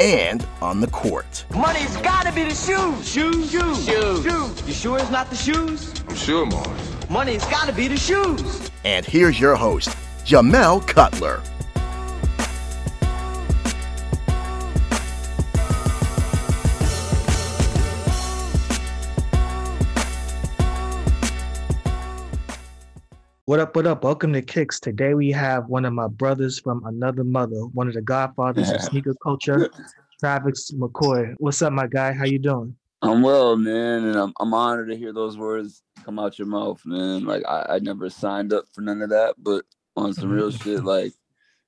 and on the court. Money's gotta be the shoes. Shoes, shoes, shoes. shoes. You sure it's not the shoes? I'm sure, Mars. Money's gotta be the shoes. And here's your host, Jamel Cutler. What up, what up? Welcome to Kicks. Today we have one of my brothers from another mother, one of the godfathers of sneaker culture, Travis McCoy. What's up, my guy? How you doing? I'm well, man, and I'm I'm honored to hear those words come out your mouth, man. Like I, I never signed up for none of that, but on some real shit, like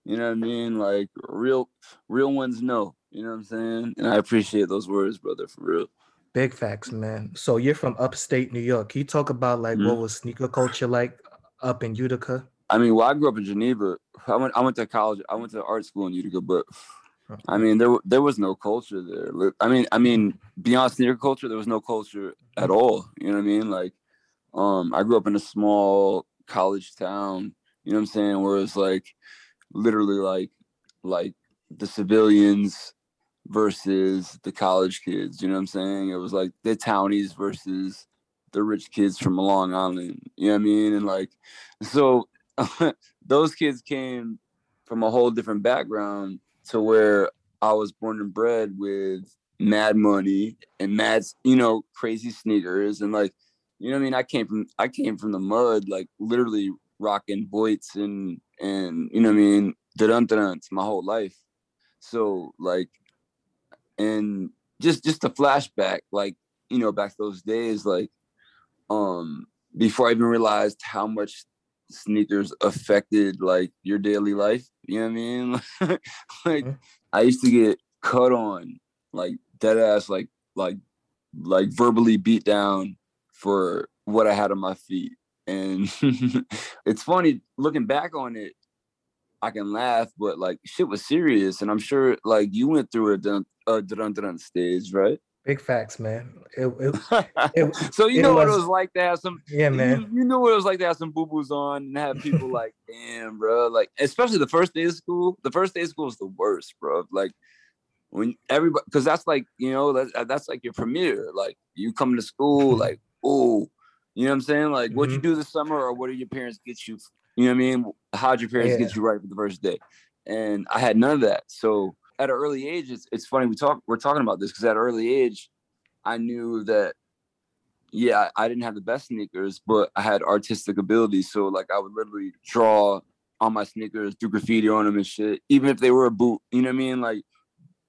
you know what I mean? Like real real ones know, you know what I'm saying? And I appreciate those words, brother, for real. Big facts, man. So you're from upstate New York. Can you talk about like what Mhm. was sneaker culture like up in Utica? I mean, well, I grew up in Geneva. I went I went to college. I went to art school in Utica, but I mean, there there was no culture there. I mean, I mean, beyond sneaker culture, there was no culture at all. You know what I mean? Like, um, I grew up in a small college town. You know what I'm saying? Where it's like, literally, like, like the civilians versus the college kids. You know what I'm saying? It was like the townies versus the rich kids from Long Island. You know what I mean? And like, so those kids came from a whole different background to where I was born and bred with mad money and mad, you know, crazy sneakers and like, you know what I mean? I came from I came from the mud, like literally rocking Boits and and you know what I mean, the dun my whole life. So like and just just a flashback, like, you know, back those days, like um before I even realized how much sneakers affected like your daily life. You know what I mean? like Mhm. I used to get cut on, like dead ass, like like like verbally beat down for what I had on my feet. And it's funny looking back on it, I can laugh, but like shit was serious. And I'm sure like you went through a dun a dun dun stage, right? Big facts, man. It, it, it- so you know what it was- was like to have some yeah, man. you, you know what it was like to have some boo boos on and have people like, damn, bro. Like, especially the first day of school. The first day of school is the worst, bro. Like, when everybody, because that's like, you know, that's that's like your premiere. Like, you come to school, like, oh, you know what I'm saying? Like, what you Mm-hmm. do this summer, or what did your parents get you? You know what I mean? How'd your parents get you right for the first day? And I had none of that. So at an early age, it's it's funny we talk we're talking about this because at an early age, I knew that yeah, I didn't have the best sneakers, but I had artistic ability. So like I would literally draw on my sneakers, do graffiti on them and shit. Even if they were a boot, you know what I mean? Like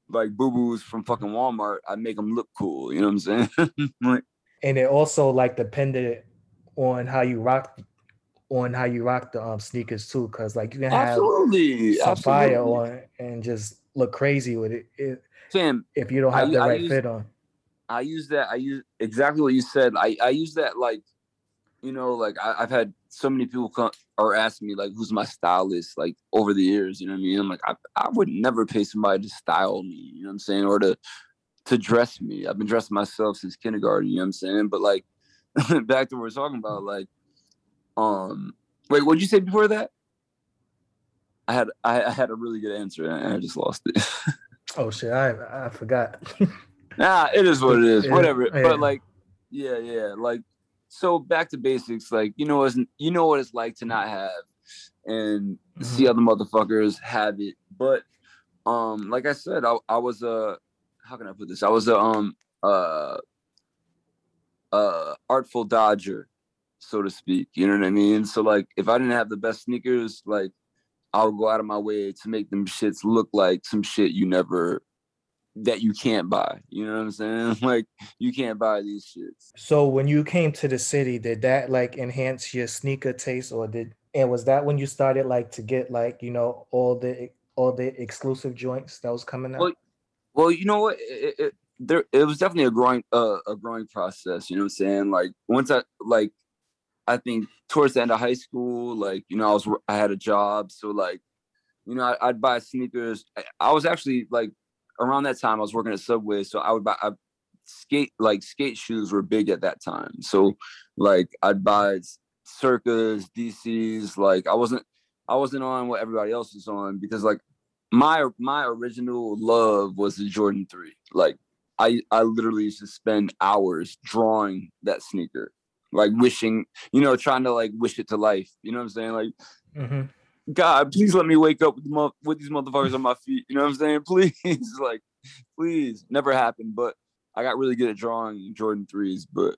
like boo boos from fucking Walmart, I'd make them look cool. You know what I'm saying? like, And it also like depended on how you rock on how you rock the um sneakers too, because like you can have absolutely, some fire absolutely. on and just look crazy with it if, Fam, if you don't have u- the I right fit on. I use that. I use exactly what you said. I I use that like, you know, like I, I've had so many people come or ask me like, who's my stylist? Like over the years, you know what I mean? I'm like, I I would never pay somebody to style me. You know what I'm saying? Or to to dress me. I've been dressing myself since kindergarten. You know what I'm saying? But like, back to what we're talking about. Like, um, wait, what'd you say before that? I had I, I had a really good answer and I just lost it. Oh shit, I I forgot. Nah, it is what it is. Yeah, Whatever. yeah. But like, yeah, yeah. Like, so back to basics. Like, you know, you know what it's like to not have, and see other motherfuckers have it. But, um, like I said, I I was a how can I put this? I was a um uh uh artful dodger. so to speak. You know what I mean? So like if I didn't have the best sneakers, like I would go out of my way to make them shits look like some shit you never that you can't buy. You know what I'm saying? Like you can't buy these shits. So when you came to the city, did that like enhance your sneaker taste or did and was that when you started like to get like, you know, all the all the exclusive joints that was coming out? Well, well you know what? It, it, there it was definitely a growing uh, a growing process, you know what I'm saying? Like once I like I think towards the end of high school, like, you know, I was I had a job, so like you know, I, would buy sneakers. I, I was actually like around that time I was working at Subway, so I would buy I, skate like skate shoes were big at that time. So like I'd buy circas, DCs. Like I wasn't I wasn't on what everybody else was on because like my my original love was the Jordan three. Like I I literally used to spend hours drawing that sneaker, like wishing you know trying to like wish it to life. You know what I'm saying? Like. Mm-hmm God, please let me wake up with, the, with these motherfuckers on my feet. You know what I'm saying? Please, like, please. Never happened, but I got really good at drawing Jordan threes. But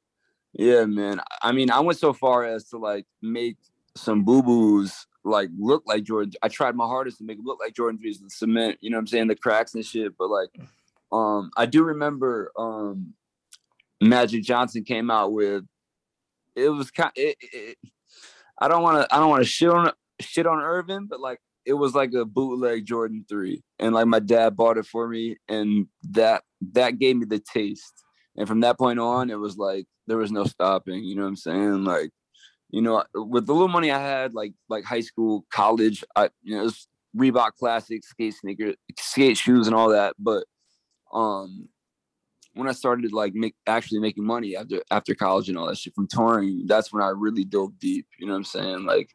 yeah, man. I mean, I went so far as to like make some boo boos like look like Jordan. I tried my hardest to make it look like Jordan threes, the cement. You know what I'm saying? The cracks and shit. But like, um, I do remember um, Magic Johnson came out with. It was kind. It, it, I don't want to. I don't want to shit on shit on Earvin, but like it was like a bootleg Jordan 3. And like my dad bought it for me and that that gave me the taste. And from that point on, it was like there was no stopping, you know what I'm saying? Like, you know, with the little money I had, like like high school, college, I you know, Reebok classics, skate sneakers, skate shoes and all that. But um when I started like make actually making money after after college and all that shit from touring, that's when I really dove deep. You know what I'm saying? Like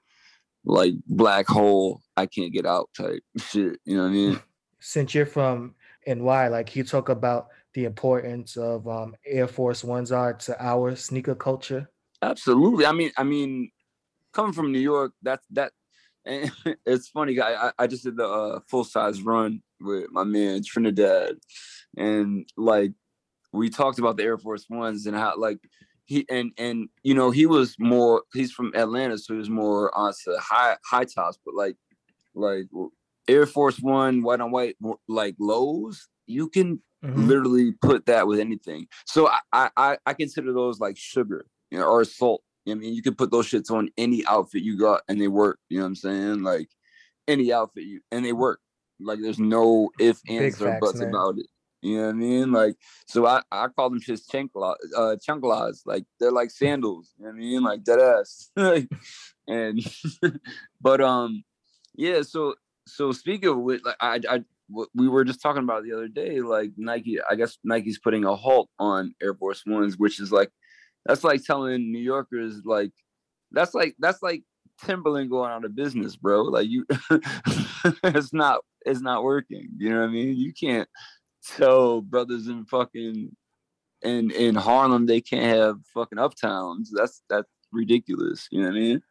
like black hole, I can't get out type shit. You know what I mean? Since you're from NY, like you talk about the importance of um, Air Force Ones are to our sneaker culture. Absolutely. I mean, I mean, coming from New York, that's that. And it's funny. I I just did the uh, full size run with my man Trinidad, and like we talked about the Air Force Ones and how like he and and you know he was more he's from Atlanta, so he was more on to high high tops, but like like Air Force One white on white like lows, you can mm-hmm. literally put that with anything. So I I I consider those like sugar, you know, or salt. I mean, you can put those shits on any outfit you got and they work. You know what I'm saying? Like any outfit you and they work. Like there's no if, ands, or buts man. about it. You know what I mean? Like, so I, I call them just chanclas, uh. Like, they're like sandals. You know what I mean? Like, dead ass. and, but, um, yeah, so, so speaking of which, like, I, I, we were just talking about the other day, like Nike, I guess Nike's putting a halt on Air Force Ones, which is like, that's like telling New Yorkers, like, that's like, that's like Timberland going out of business, bro. Like, you, it's not, it's not working. You know what I mean? You can't, tell brothers in fucking in in Harlem they can't have fucking uptowns. That's that's ridiculous. You know what I mean?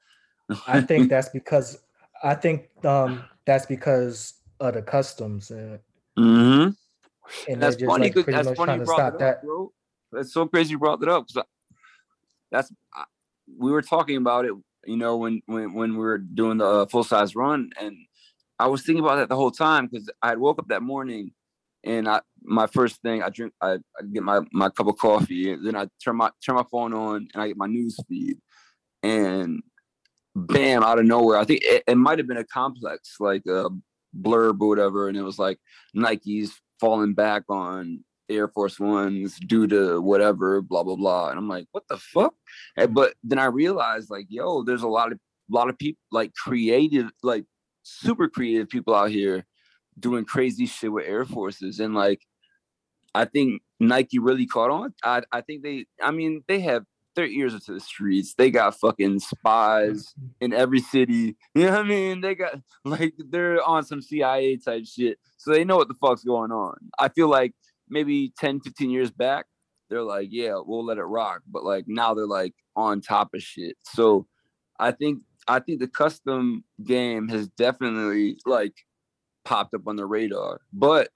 I think that's because I think um that's because of the customs and, mm-hmm. and that's funny. Like that's funny you brought that, up, bro. That's so crazy you brought that up because that's we were talking about it. You know when when when we were doing the uh, full size run, and I was thinking about that the whole time because I had woke up that morning and I my first thing I drink I, I, get my my cup of coffee and then I turn my turn my phone on and I get my news feed. And bam out of nowhere I think it, it might have been a complex like a blurb or whatever and it was like Nike's falling back on Air Force Ones due to whatever blah blah blah. And I'm like what the fuck? And, but then I realized like yo there's a lot of a lot of people like creative like super creative people out here doing crazy shit with Air Forces. And like, I think Nike really caught on. I, I think they, I mean, they have their ears into the streets. They got fucking spies mm-hmm. in every city. You know what I mean? They got like they're on some CIA type shit. So they know what the fuck's going on. I feel like maybe 10, 15 years back, they're like, yeah, we'll let it rock. But like now they're like on top of shit. So I think I think the custom game has definitely like popped up on the radar. But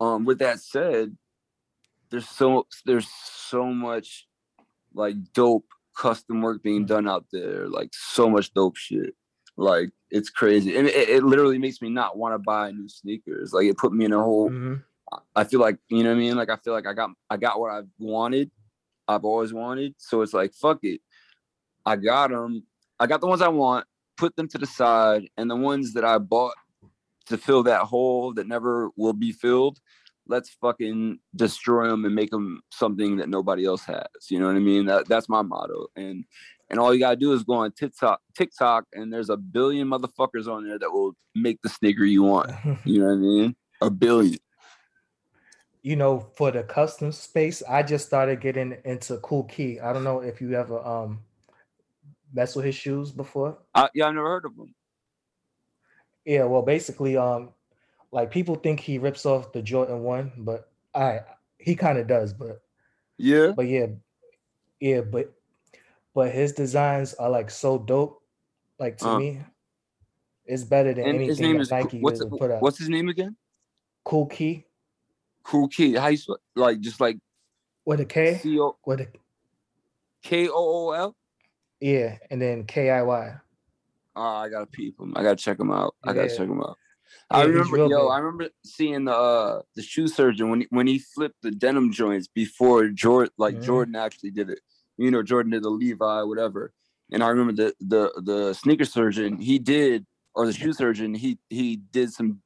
um, with that said, there's so there's so much like dope custom work being done out there, like so much dope shit. Like it's crazy, and it, it literally makes me not want to buy new sneakers. Like it put me in a whole. hmm I feel like you know what I mean. Like I feel like I got I got what I've wanted. I've always wanted. So it's like fuck it. I got them. I got the ones I want. Put them to the side, and the ones that I bought to fill that hole that never will be filled. Let's fucking destroy them and make them something that nobody else has. You know what I mean? That that's my motto. And and all you gotta do is go on TikTok, TikTok, and there's a billion motherfuckers on there that will make the sneaker you want. You know what I mean? A billion. you know, for the custom space, I just started getting into Cool Key. I don't know if you ever um mess with his shoes before. I, yeah, I've never heard of them. Yeah, well, basically, um, like people think he rips off the Jordan one, but I he kind of does, but Yeah. but yeah, yeah, but but his designs are like so dope. Like to Uh. me, it's better than And his anything name that is Nike what's ever put out. what's his name again? Cool Key Cool Kid. How you like just like with a K, C O with a K O O L? yeah, and then K I Y. Oh, I gotta peep him. I gotta check him out. I gotta Yeah. check him out. Yeah, I remember, yo, big. I remember seeing the uh, the shoe surgeon when he, when he flipped the denim joints before Jordan, like Mhm. Jordan actually did it. You know, Jordan did the Levi, whatever. And I remember the the the sneaker surgeon he did, or the shoe surgeon he he did some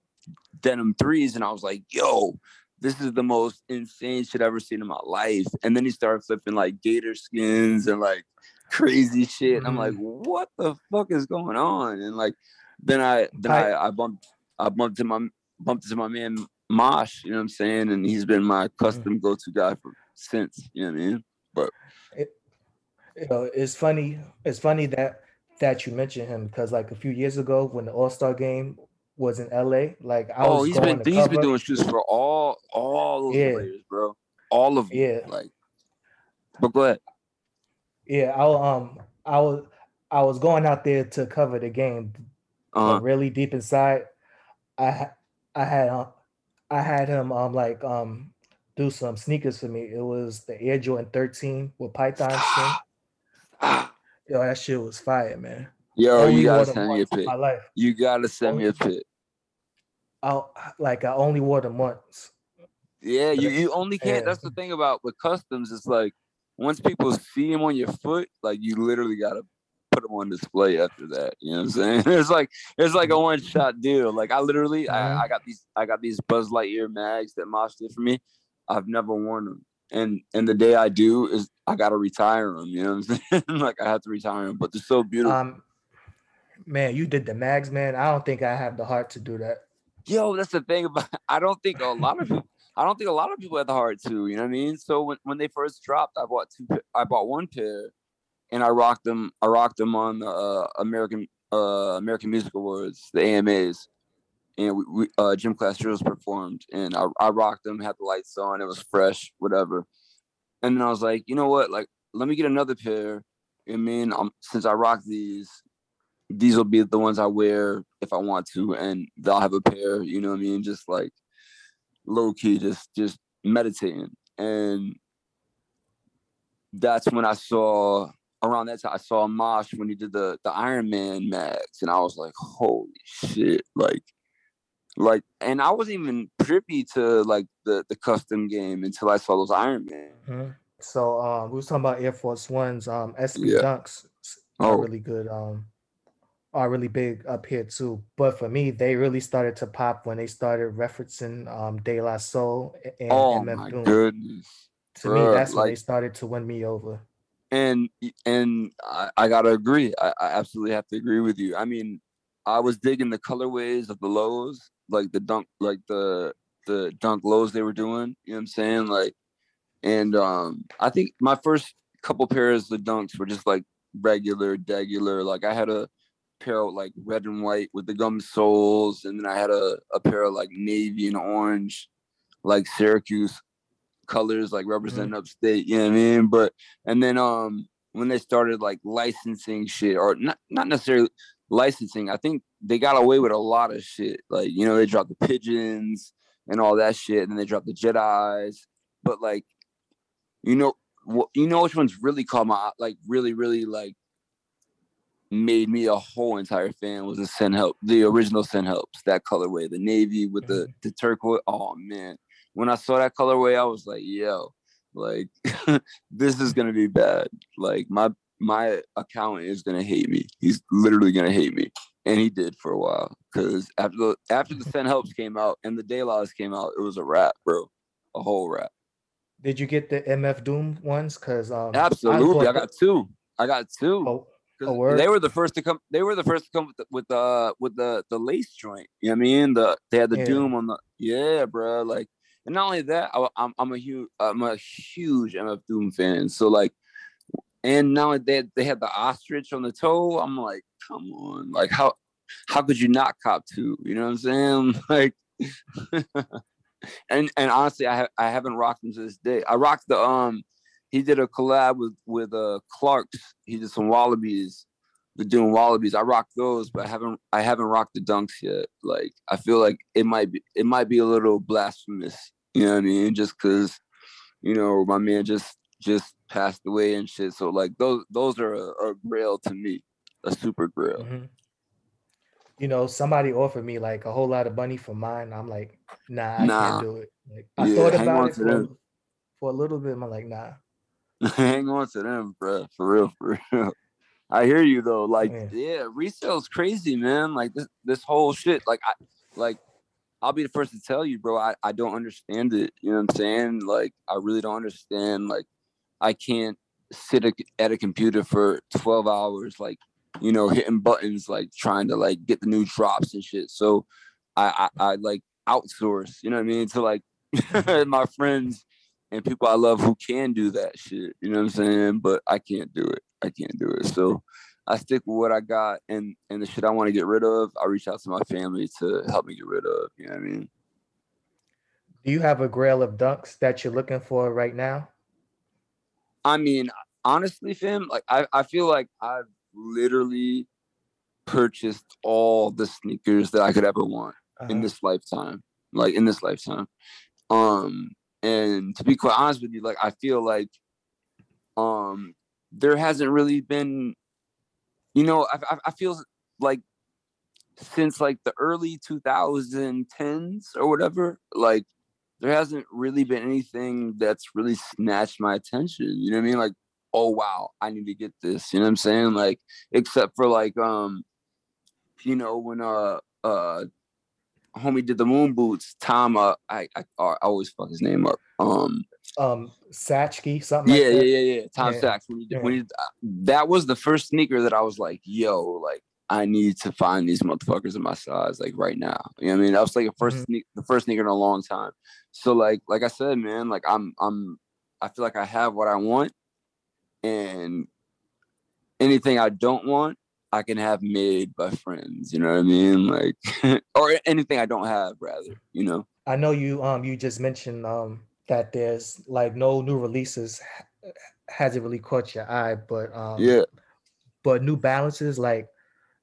denim threes, and I was like, yo, this is the most insane shit I've ever seen in my life. And then he started flipping like gator skins and like crazy shit. And I'm like, mm-hmm. what the fuck is going on? And like then I then I- I, I bumped I bumped to my bumped into my man Mosh, you know what I'm saying? And he's been my mm-hmm. custom go-to guy for since, you know what I mean? But you know, it's funny. It's funny that that you mentioned him because like a few years ago when the All Star game was in LA, like I oh, was he's going been to he's been doing shoes for all all those Yeah. players, bro. All of them. Yeah. Like but go ahead. Yeah, I um I was I was going out there to cover the game, Uh-huh. really deep inside, I I had uh, I had him um like um do some sneakers for me. It was the Air Jordan 13 with Python skin. Yo, that shit was fire, man. Yo, Only you gotta send me a pic. You gotta send me a pic. I like I only wore them once. Yeah, you, you only can't. That's the thing about with customs. It's like once people see them on your foot, like you literally gotta put them on display after that. You know what I'm saying? It's like it's like a one shot deal. Like I literally. I, I got these, I got these Buzz Lightyear mags that Mosh did for me. I've never worn them, and and the day I do is I gotta retire them. You know what I'm saying? like I have to retire them, but they're so beautiful. Um man, you did the mags, man. I don't think I have the heart to do that. Yo, that's the thing about. I don't think a lot of people. I don't think a lot of people had the heart to. You know what I mean? So when, when they first dropped, I bought two. I bought one pair, and I rocked them. I rocked them on the uh, American uh, American Music Awards, the AMAs, and we, we uh, gym class drills performed, and I, I rocked them. Had the lights on. It was fresh, whatever. And then I was like, you know what? Like, let me get another pair. I mean, um, since I rock these, these will be the ones I wear if I want to, and they'll have a pair. You know what I mean? Just like low key, just just meditating, and that's when I saw around that time I saw Mosh when he did the the Iron Man mags, and I was like, holy shit, like. Like and I wasn't even privy to like the the custom game until I saw those Iron Man. Mhm. So um we was talking about Air Force Ones, um SB Yeah. Dunks are Oh. really good, um are really big up here too. But for me, they really started to pop when they started referencing um De La Soul and Oh MF my Doom. goodness. To me, bruh, that's when they started to win me over. and and I, I gotta agree. I, I absolutely have to agree with you. I mean, I was digging the colorways of the lows, like the dunk, like the the dunk lows they were doing. You know what I'm saying? Like, and um, I think my first couple pairs of dunks were just like regular, degular. Like I had a pair of like red and white with the gum soles, and then I had a a pair of like navy and orange, like Syracuse colors, like representing upstate. You know what I mean? But and then um when they started like licensing shit or not not necessarily licensing, I think they got away with a lot of shit. Like, you know, they dropped the pigeons and all that shit, and then they dropped the Jedi's. But like, you know, you know which ones really caught my like really really like made me a whole entire fan was the Sin Help, the original Sin Helps, that colorway, the navy with the the turquoise. Oh man, when I saw that colorway, I was like, yo, like this is gonna be bad. Like my my accountant is gonna hate me. He's literally gonna hate me, and he did for a while. Cause after the after the Sin Helps came out and the Day Laws came out, it was a wrap, bro, a whole wrap. Did you get the MF Doom ones? Cause um, Absolutely, I bought got two. I got two. oh, 'Cause A? They were the first to come. They were the first to come with the with the with the, the lace joint. You know what I mean? The they had the Yeah. doom on the yeah, bro. Like, and not only that, I, I'm I'm a huge I'm a huge MF Doom fan. So like, and now they they had the ostrich on the toe. I'm like, come on, like how how could you not cop two? You know what I'm saying? Like, and and honestly, I ha- I haven't rocked them to this day. I rocked the um he did a collab with with uh Clark's. He did some Wallabies. The doing Wallabies. I rocked those, but I haven't I haven't rocked the Dunks yet. Like I feel like it might be it might be a little blasphemous. You know what I mean? Just because you know my man just just passed away and shit. So like those those are a, a grail to me, a super grail. mhm. You know, somebody offered me like a whole lot of money for mine. I'm like, nah, I Nah. can't do it. Like, I Yeah, thought about it for, a- for a little bit. I'm like, nah. Hang on to them, bro. For real, for real. I hear you though. Like, Yeah. yeah, resale's crazy, man. Like this this whole shit. Like I like I'll be the first to tell you, bro. I, I don't understand it. You know what I'm saying? Like I really don't understand. Like I can't sit a, at a computer for 12 hours, like, you know, hitting buttons, like trying to like get the new drops and shit. So I I, I like outsource, you know what I mean, to like my friends and people I love who can do that shit. You know what I'm saying? But I can't do it. I can't do it. So I stick with what I got and and the shit I want to get rid of. I reach out to my family to help me get rid of. You know what I mean? Do you have a grail of dunks that you're looking for right now? I mean, honestly, fam, like I, I feel like I've literally purchased all the sneakers that I could ever want in Uh-huh. this lifetime. Like in this lifetime. Um, and to be quite honest with you, like I feel like um there hasn't really been you know, I I, feel like since like the early 2010s or whatever, like there hasn't really been anything that's really snatched my attention. You know what I mean? Like, oh wow, I need to get this. You know what I'm saying? Like, except for like um, you know, when uh uh homie did the moon boots, Tom uh I I, I always fuck his name up. Um Um, Satchki, something yeah, like yeah, that. yeah, yeah. Tom Yeah, Sachs. When he did, when he, uh, that was the first sneaker that I was like, yo, like I need to find these motherfuckers in my size, like right now. You know what I mean? That was like the 1st Mhm. sneak, the first sneaker in a long time. So like, like I said, man, like I'm, I'm, I feel like I have what I want, and anything I don't want, I can have made by friends. You know what I mean? Like, or anything I don't have, rather. You know? I know you um you just mentioned um that there's like no new releases hasn't really caught your eye, but um Yeah. but New Balances like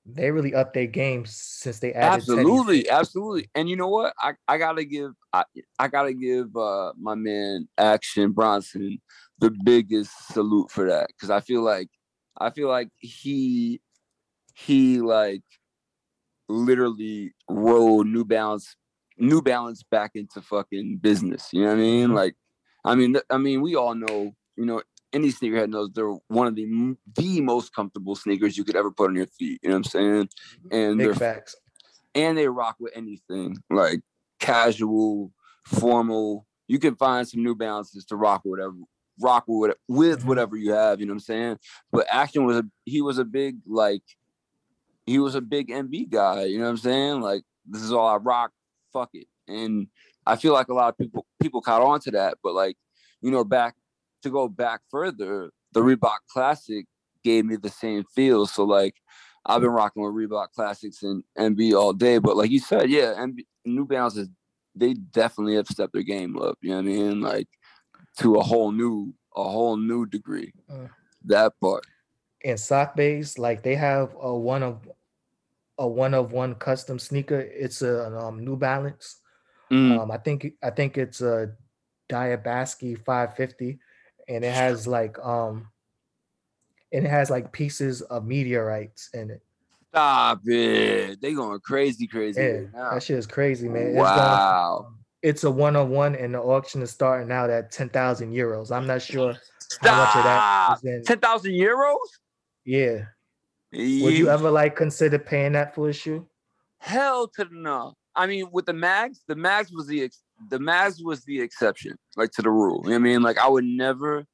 they really upped their game since they added absolutely absolutely and you know what i, I gotta give I, I gotta give uh my man action bronson the biggest salute for that because i feel like i feel like he he like literally rolled new balance new balance back into fucking business you know what i mean Mhm. like i mean i mean we all know you know any sneakerhead knows they're one of the m- the most comfortable sneakers you could ever put on your feet you know what i'm saying and Big they're facts. and they rock with anything like casual, formal. You can find some New Balances to rock with whatever, rock with with Mhm. whatever you have. You know what I'm saying? But Action was a he was a big like he was a big NB guy. You know what I'm saying? Like this is all I rock. Fuck it. And I feel like a lot of people people caught on to that. But like you know back to go back further, the Reebok Classic gave me the same feel. So like I've been rocking with Reebok Classics and NB all day, but like you said, yeah, NB, New Balances, they definitely have stepped their game up. You know what I mean? Like to a whole new, a whole new degree. Mm. That part. And sock base, like they have a one of a one of one custom sneaker. It's a um, New Balance. Mm, Um, I think I think it's a Diabaski 550, and it has like um, and it has like pieces of meteorites in it. Stop it! They going crazy, crazy. Yeah, now. that shit is crazy, man. It's going- Wow! it's a one on one, and the auction is starting out at ten thousand euros. I'm not sure how much of that in. Ten thousand euros? Yeah. Would you ever like consider paying that for a shoe? Hell to no. I mean, with the mags, the mags was the ex- the mags was the exception, like to the rule. You know what I mean, like I would never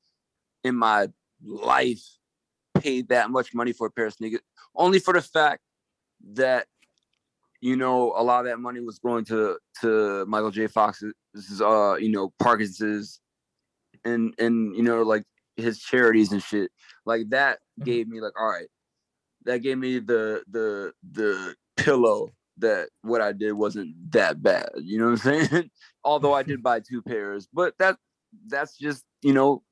in my life pay that much money for a pair of sneakers, only for the fact that you know a lot of that money was going to to Michael J. Fox's, uh, you know, Parkinson's, and and you know like his charities and shit. Like that Mhm. gave me like, all right, that gave me the the the pillow that what I did wasn't that bad. You know what I'm saying? Although I did buy two pairs, but that that's just you know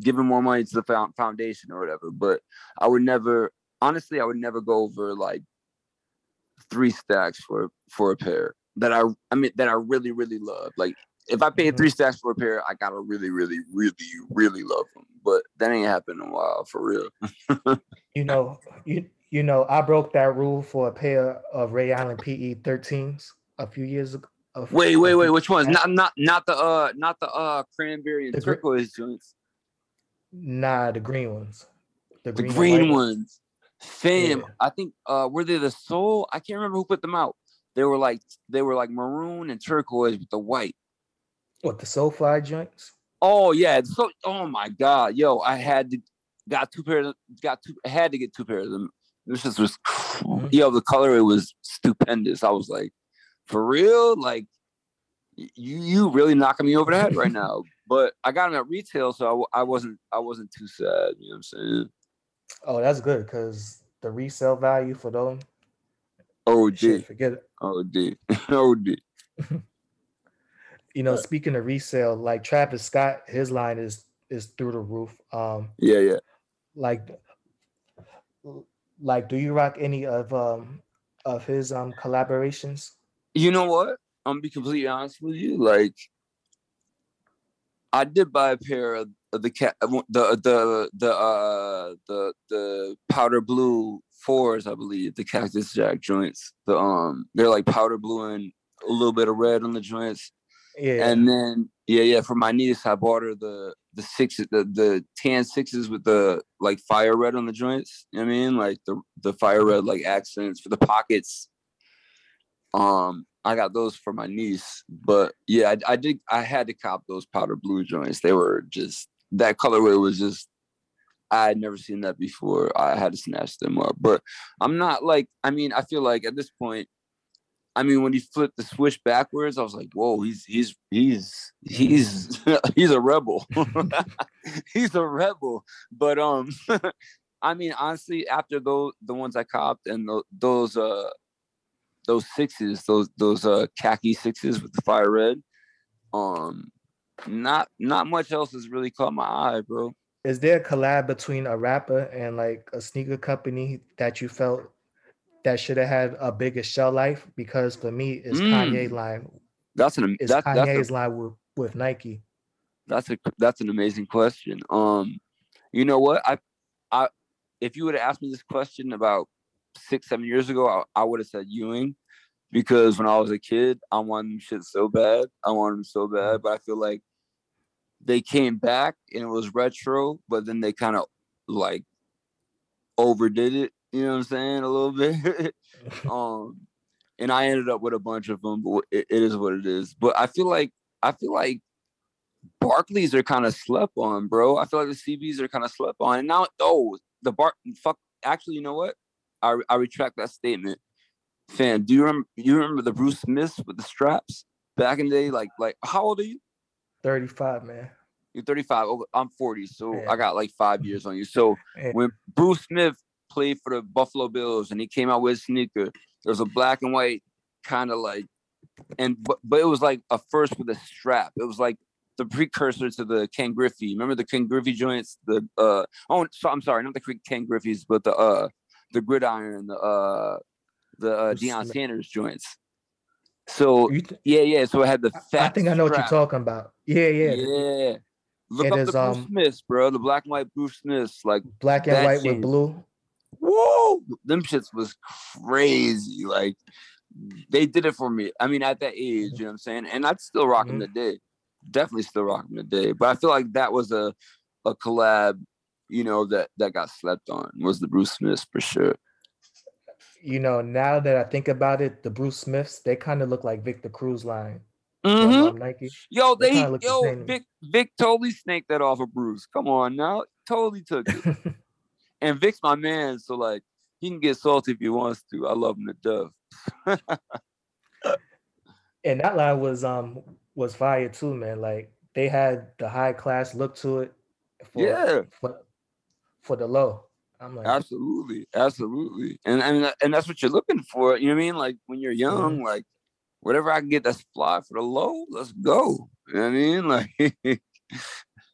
giving more money to the foundation or whatever. But I would never, honestly, I would never go over like three stacks for for a pair that I I mean that I really really love. Like if I paid Mhm. three stacks for a pair, I gotta really really really really love them. But that ain't happened in a while for real. You know, you you know, I broke that rule for a pair of Ray Allen PE 13s a few years ago. Wait, wait, wait. Which ones? Not not not the uh not the uh cranberry and The turquoise joints. Nah, the green ones. The and green ones. Fam, Yeah. I think uh were they the soul? I can't remember who put them out. They were like they were like maroon and turquoise with the white. What the SoFly joints? Oh yeah, so oh my god, yo, I had to got two pairs, got two, had to get two pairs of them. This just was, Mhm. yo, the color it was stupendous. I was like, for real, like you you really knocking me over the head right now. But I got them at retail, so I wasn't I wasn't too sad. You know what I'm saying? Oh, that's good because the resale value for them, OD, shit, forget it. OD, OD. You know, speaking of resale, like Travis Scott, his line is is through the roof. Um, Yeah, yeah. Like like do you rock any of um of his um collaborations You know what? I'm gonna be completely honest with you. Like, I did buy a pair of, of the cat, the the the uh the the powder blue fours, I believe, the Cactus Jack joints. The um, they're like powder blue and a little bit of red on the joints. yeah And then yeah, yeah, for my niece, I bought her the the six the the tan sixes with the like fire red on the joints. You know I mean? Like the the fire red like accents for the pockets. Um, I got those for my niece, but yeah, I, I did. I had to cop those powder blue joints. They were just that colorway was just. I had never seen that before. I had to snatch them up, but I'm not like. I mean, I feel like at this point, I mean, when he flipped the switch backwards, I was like, "Whoa, he's he's he's he's he's a rebel. he's a rebel." But um, I mean, honestly, after those the ones I copped and tho- those uh those sixes, those those uh khaki sixes with the fire red, um, not not much else has really caught my eye, bro. is there a collab between a rapper and like a sneaker company that you felt that should have had a bigger shelf life because for me it's Mm. kanye line That's an it's that, that's a, line with, with nike That's a that's an amazing question. Um, you know what? I I if you would have asked me this question about six seven years ago, I, I would have said Ewing, because when I was a kid, I wanted them shit so bad. I wanted them so bad, but I feel like they came back and it was retro, but then they kind of like overdid it. You know what I'm saying? A little bit. um, and I ended up with a bunch of them, but it, it is what it is. But I feel like I feel like Barkleys are kind of slept on, bro. I feel like the CBs are kind of slept on. And now, oh, the Bar fuck. Actually, you know what? I I retract that statement. Fan, do you remember? You remember the Bruce Smiths with the straps back in the day? Like, like how old are you? 35 man You're 35. Oh, I'm 40, so. I got like five years on you. So Yeah. when Bruce Smith played for the Buffalo Bills and he came out with a sneaker, there was a black and white kind of like, and but, but it was like a first with a strap. It was like the precursor to the Ken Griffey. Remember the Ken Griffey joints? The uh oh, so I'm sorry, not the Ken Griffey's, but the uh the gridiron, the uh the uh, Deion Sanders joints. So th- yeah, yeah. So it had the I- fat. i think i know what you're talking about yeah yeah Yeah. Look It up is, the Bruce um, Smiths, bro. The black and white Bruce Smiths. Like, Black and white with blue. Whoa, them shits was crazy. Like, they did it for me. I mean, at that age, you know what I'm saying? And I'd still rock them Mhm. today. Definitely still rock them today. But I feel like that was a a collab, you know, that that got slept on was the Bruce Smiths for sure. You know, now that I think about it, the Bruce Smiths, they kind of look like Victor Cruz line from Mhm. um, Nike. Yo, They they look the yo. Vic Vic totally snaked that off of Bruce. Come on now, totally took it. and Vic's my man, so like he can get salty if he wants to. I love him to death. and that line was um was fire too, man. Like they had the high class look to it for Yeah. for, for the low. I'm like, Absolutely, absolutely, and and and that's what you're looking for. You know what I mean? Like when you're young, Mm-hmm. like whatever I can get that's fly for the low, let's go. You know what I mean? Like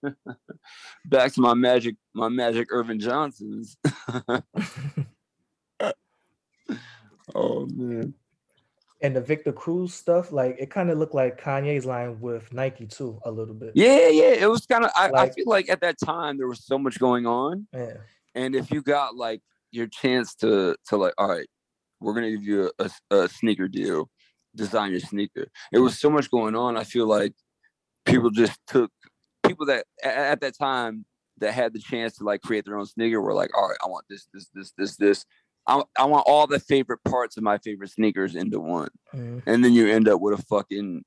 back to my magic, my magic Earvin Johnsons. oh man. and the Victor Cruz stuff, like it kind of looked like Kanye's line with Nike too, a little bit. Yeah, yeah. It was kind of. I, I feel like at that time there was so much going on, Yeah. and if you got like your chance to to like, all right, we're gonna give you a, a, a sneaker deal, design your sneaker. It was so much going on. I feel like people just took people that at that time that had the chance to like create their own sneaker were like, all right, I want this, this, this, this, this. I, I want all the favorite parts of my favorite sneakers into one Mhm. and then you end up with a fucking,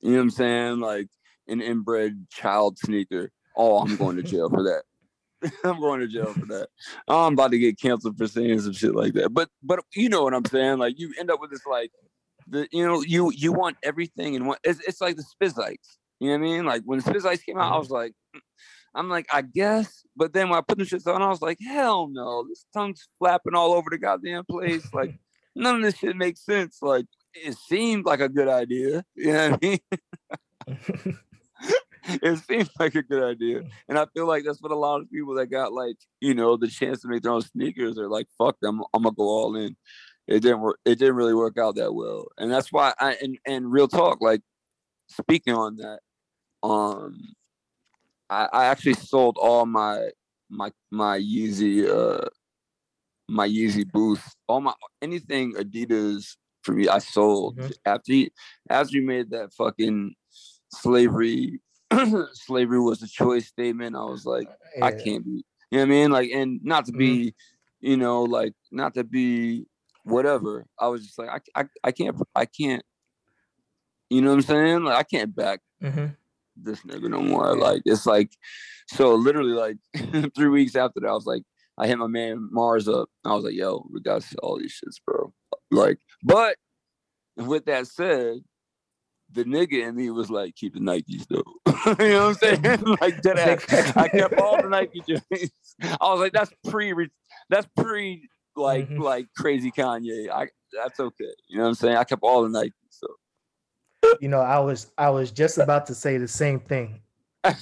you know what I'm saying, like an inbred child sneaker. Oh, I'm going to jail for that. I'm going to jail for that. I'm about to get canceled for saying some shit like that. But but you know what I'm saying? Like you end up with this like the you know you you want everything and one. It's, it's like the Spizikes. You know what I mean? Like when the Spizikes came out, I was like. "Mm." I'm like, I guess, but then when I put the shit on, I was like, hell no, this tongue's flapping all over the goddamn place. Like, none of this shit makes sense. Like, it seemed like a good idea. You know what I mean? it seemed like a good idea. And I feel like that's what a lot of people that got like, you know, the chance to make their own sneakers are like, fuck them, I'm gonna go all in. It didn't work, it didn't really work out that well. And that's why I and, and real talk, like speaking on that, um I, I actually sold all my my my Yeezy uh my Yeezy Boost, all my anything Adidas for me, I sold Mhm. after he, after you made that fucking slavery slavery was a choice statement. I was like, I can't be, you know what I mean? Like, and not to be, you know, like not to be whatever. I was just like, I, I, I can't, I can't, you know what I'm saying? Like, I can't back Mhm. This nigga no more. Like, it's like, so literally, like three weeks after that, I was like, I hit my man Mars up. I was like, yo, we sell all these shits, bro. Like, but with that said, the nigga in me was like, keep the Nikes though. you know what I'm saying? like dead ass. I kept all the Nike joints. I was like, that's pre that's pre like Mhm. like crazy Kanye. I that's okay. You know what I'm saying? I kept all the Nikes. So You know, I was I was just about to say the same thing. You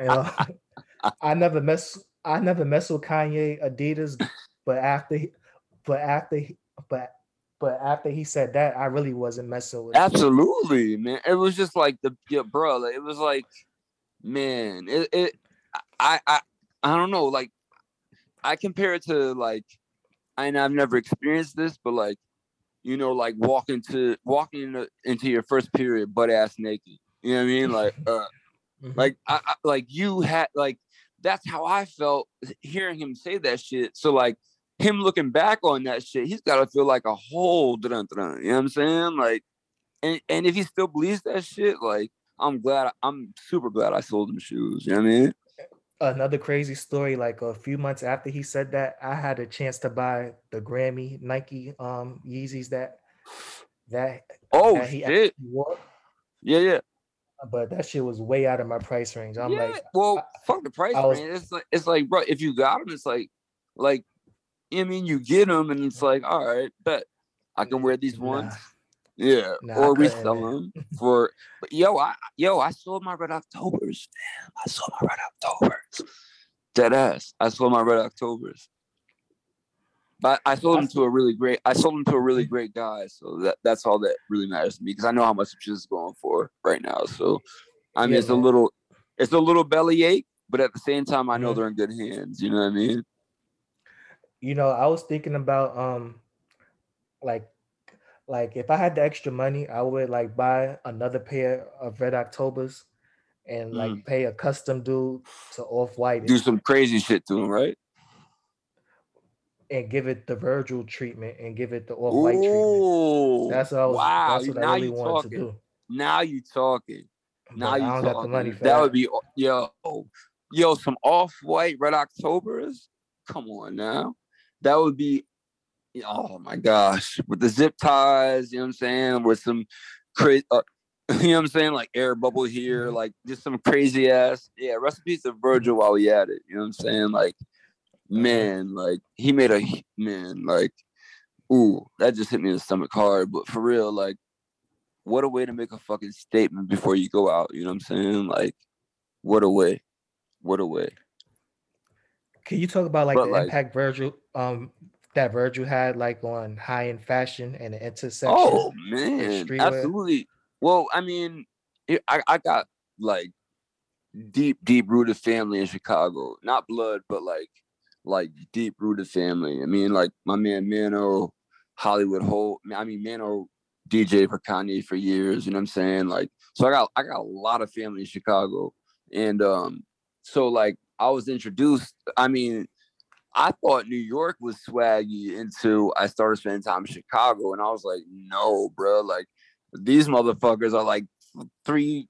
know, I never mess I never mess with Kanye Adidas, but after he, but after he, but but after he said that, I really wasn't messing with. it. Absolutely, man. It was just like the yeah, bro. Like, it was like, man, it, it I I I don't know. Like, I compare it to like, I and I've never experienced this, but like, you know, like walking to walking into, into your first period butt ass naked. You know what I mean? Like, uh, Mhm. like I, I like you had like that's how I felt hearing him say that shit. So like him looking back on that shit, he's got to feel like a whole dun, dun, you know what I'm saying? Like, and and if he still believes that shit, like I'm glad I'm super glad I sold him shoes. You know what I mean? Another crazy story. Like a few months after he said that, I had a chance to buy the Grammy Nike um Yeezys that that Oh that he shit! Yeah, yeah, but that shit was way out of my price range. I'm yeah. like, well, I- fuck the price, man. It's like it's like, bro, if you got them, it's like, like, you know what I mean, you get them, and it's like, all right, but I can wear these Nah. Yeah, Nah, or resell them for. But yo, I yo, I sold my red Octobers. Man. I sold my red Octobers. Dead ass. I sold my red Octobers. But I sold them to a really great. I sold them to a really great guy. So that that's all that really matters to me because I know how much shit is going for right now. So I mean, Yeah, it's a little. it's a little belly ache, but at the same time, I know Mhm. they're in good hands. You know what I mean? You know, I was thinking about um like like if I had the extra money, I would like buy another pair of Red Octobers and like pay a custom dude to off white Mm. Do some crazy shit to them, right? and give it the Virgil treatment and give it the off white treatment. That's what I was wow! that's what now I really wanted talking. to do. Now you talking. Now But you I talking. got the money for that, that. would be yo, yo, some off white red Octobers. Come on now, that would be. Oh my gosh, with the zip ties, you know what I'm saying? With some crazy, uh, you know what I'm saying? Like air bubble here, Mhm. like just some crazy ass. Yeah, recipes of Virgil while we at it. You know what I'm saying? Like, man, like he made a man, like, ooh, that just hit me in the stomach hard. But for real, like, what a way to make a fucking statement before you go out. You know what I'm saying? Like, what a way. What a way. Can you talk about like But, the like- impact Virgil um that Virgil had like on high end fashion and the intersection? Oh man, absolutely. Well, I mean, it, I I got like deep, deep rooted family in Chicago. Not blood, but like like deep rooted family. I mean, like my man Mano, Hollywood Holt. I mean, Mano DJ for Kanye for years. You know what I'm saying? Like, so I got I got a lot of family in Chicago, and um, so like I was introduced. I mean. I thought New York was swaggy until I started spending time in Chicago, and I was like, no, bro, like these motherfuckers are like three,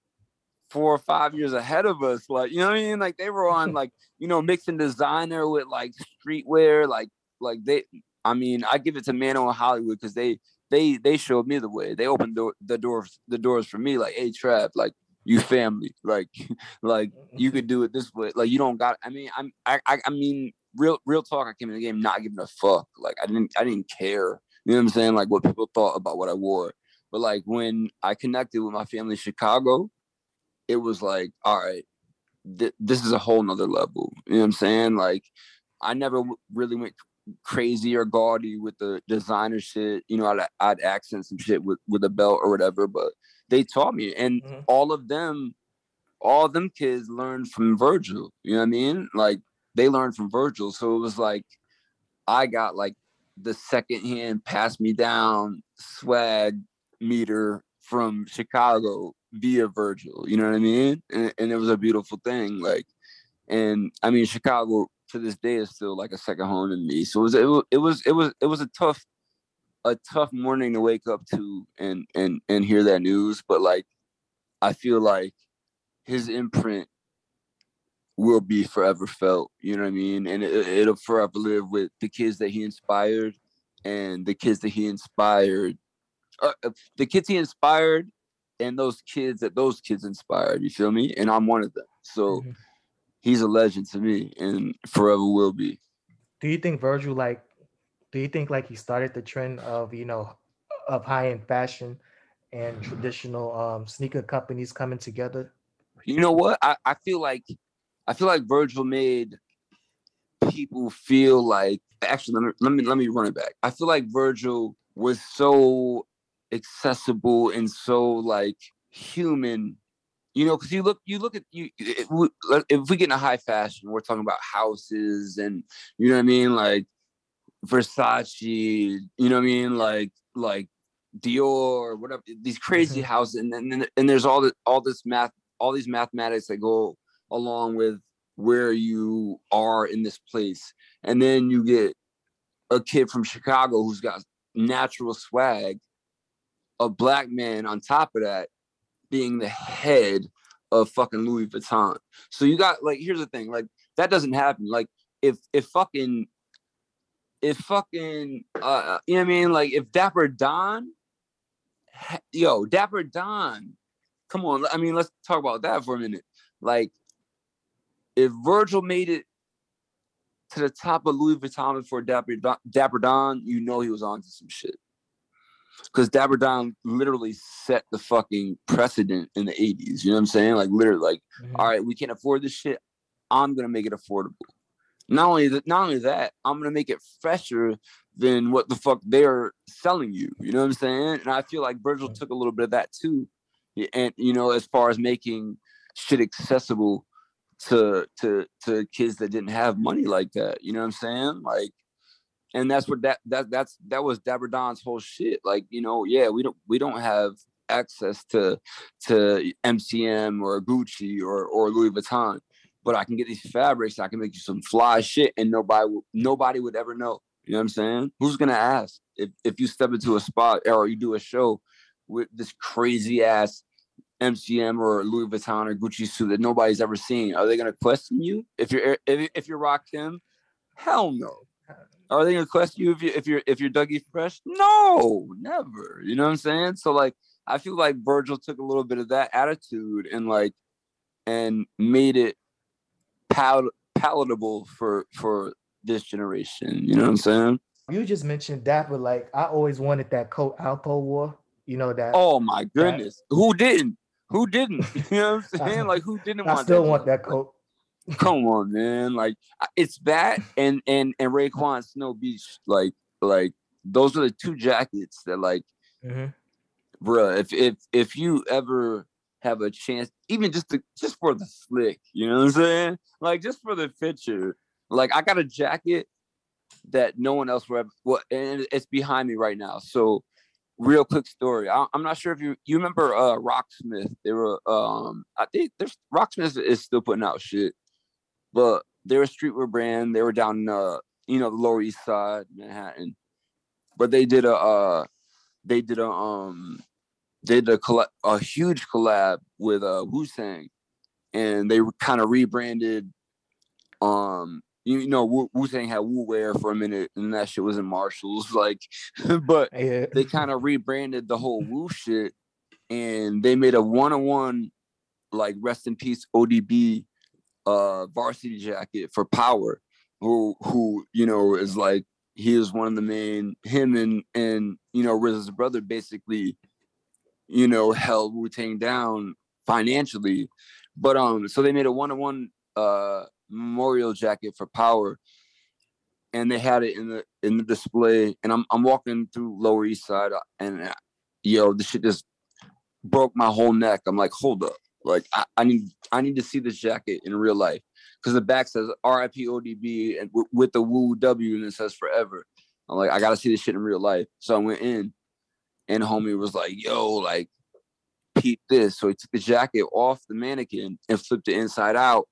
four or five years ahead of us. Like, you know what I mean? Like they were on like, you know, mixing designer with like streetwear, like like they I mean, I give it to Mano and Hollywood because they they they showed me the way. They opened door, the doors the doors for me, like, hey Trap, like you family, like like you mm-hmm. could do it this way. Like you don't got I mean, I'm I I, I mean real real talk, I came in the game not giving a fuck. Like I didn't I didn't care. You know what I'm saying? Like what people thought about what I wore. But like when I connected with my family in Chicago, it was like, all right, th- this is a whole nother level. You know what I'm saying? Like I never w- really went crazy or gaudy with the designer shit. You know, I'd, I'd accent some shit with, with a belt or whatever, but they taught me. And Mhm. all of them, all of them kids learned from Virgil. You know what I mean? Like they learned from Virgil. So it was like I got like the second hand pass me down swag meter from Chicago via Virgil. You know what I mean? And, and it was a beautiful thing. Like, and I mean, Chicago to this day is still like a second home to me. So it was, it was, it was, it was, it was a tough, a tough morning to wake up to and and and hear that news. But like, I feel like his imprint will be forever felt. You know what I mean? And it, it'll forever live with the kids that he inspired and the kids that he inspired, uh, uh, the kids he inspired, and those kids that those kids inspired. You feel me? And I'm one of them. So Mhm. he's a legend to me, and forever will be. Do you think Virgil like do you think like he started the trend of you know of high end fashion and traditional um sneaker companies coming together? You know what? I, I feel like I feel like Virgil made people feel like actually let me let me let me run it back. I feel like Virgil was so accessible and so like human you know because you look you look at you we- if we get into high fashion we're talking about houses and you know what i mean like versace you know what i mean like like dior whatever these crazy Mhm. houses and then and there's all the all this math all these mathematics that go along with where you are in this place and then you get a kid from chicago who's got natural swag a black man on top of that being the head of fucking Louis Vuitton. So you got like here's the thing, like that doesn't happen. Like if if fucking if fucking uh you know what I mean, like if Dapper Dan yo, Dapper Dan, come on, I mean let's talk about that for a minute. Like if Virgil made it to the top of Louis Vuitton before Dapper Dan, Dapper Dan, you know he was onto some shit because Dapper Dan literally set the fucking precedent in the 80s. You know what I'm saying? Like literally, like, Mhm. all right, we can't afford this shit. I'm gonna make it affordable. Not only that, not only that, I'm gonna make it fresher than what the fuck they're selling you. You know what I'm saying? And I feel like Virgil took a little bit of that too. And you know, as far as making shit accessible to to to kids that didn't have money like that. You know what I'm saying? Like, and that's what that that that's that was Dapper Dan's whole shit. Like, you know, yeah, we don't we don't have access to to MCM or Gucci or or Louis Vuitton, but I can get these fabrics. I can make you some fly shit, and nobody nobody would ever know. You know what I'm saying? Who's gonna ask if if you step into a spot or you do a show with this crazy ass MCM or Louis Vuitton or Gucci suit that nobody's ever seen? Are they gonna question you if you're if, if you're Rakim? Hell no. Are they gonna question you if you if you're if you're Dougie Fresh? No, never. You know what I'm saying? So like I feel like Virgil took a little bit of that attitude and like and made it pal- palatable for for this generation. You know what I'm saying? You just mentioned Dapper. Like I always wanted that coat Alpo wore. You know that. Oh my goodness, that, who didn't? Who didn't? You know what I'm saying? Like who didn't want? I want? still that want that coat. Come on, man! Like it's that and and and Raekwon Snow Beach. Like like those are the two jackets that like, mm-hmm. bruh. If if if you ever have a chance, even just to just for the slick, you know what I'm saying? Like just for the picture. Like I got a jacket that no one else will ever. Well, and it's behind me right now. So, real quick story. I, am not sure if you you remember uh Rocksmith. They were um I think there's Rocksmith is still putting out shit, but they're a streetwear brand. They were down in uh you know the Lower East Side, Manhattan, but they did a uh they did a um they did a coll- a huge collab with uh Wu Tang, and they kind of rebranded um you know, Wu Tang had Wu Wear for a minute, and that shit was in Marshalls. Like, but yeah. they kind of rebranded the whole Wu shit, and they made a one-on-one, like rest in peace ODB, uh, varsity jacket for Power, who who you know is like he is one of the main him and and you know RZA's brother basically, you know, held Wu Tang down financially, but um, so they made a one-on-one uh memorial jacket for Power, and they had it in the in the display. And I'm I'm walking through Lower East Side, uh, and uh, yo, this shit just broke my whole neck. I'm like, hold up, like I, I need I need to see this jacket in real life because the back says R.I.P. ODB and w- with the Wu W and it says forever. I'm like, I gotta see this shit in real life. So I went in, and homie was like, yo, like, peep this. So he took the jacket off the mannequin and flipped it inside out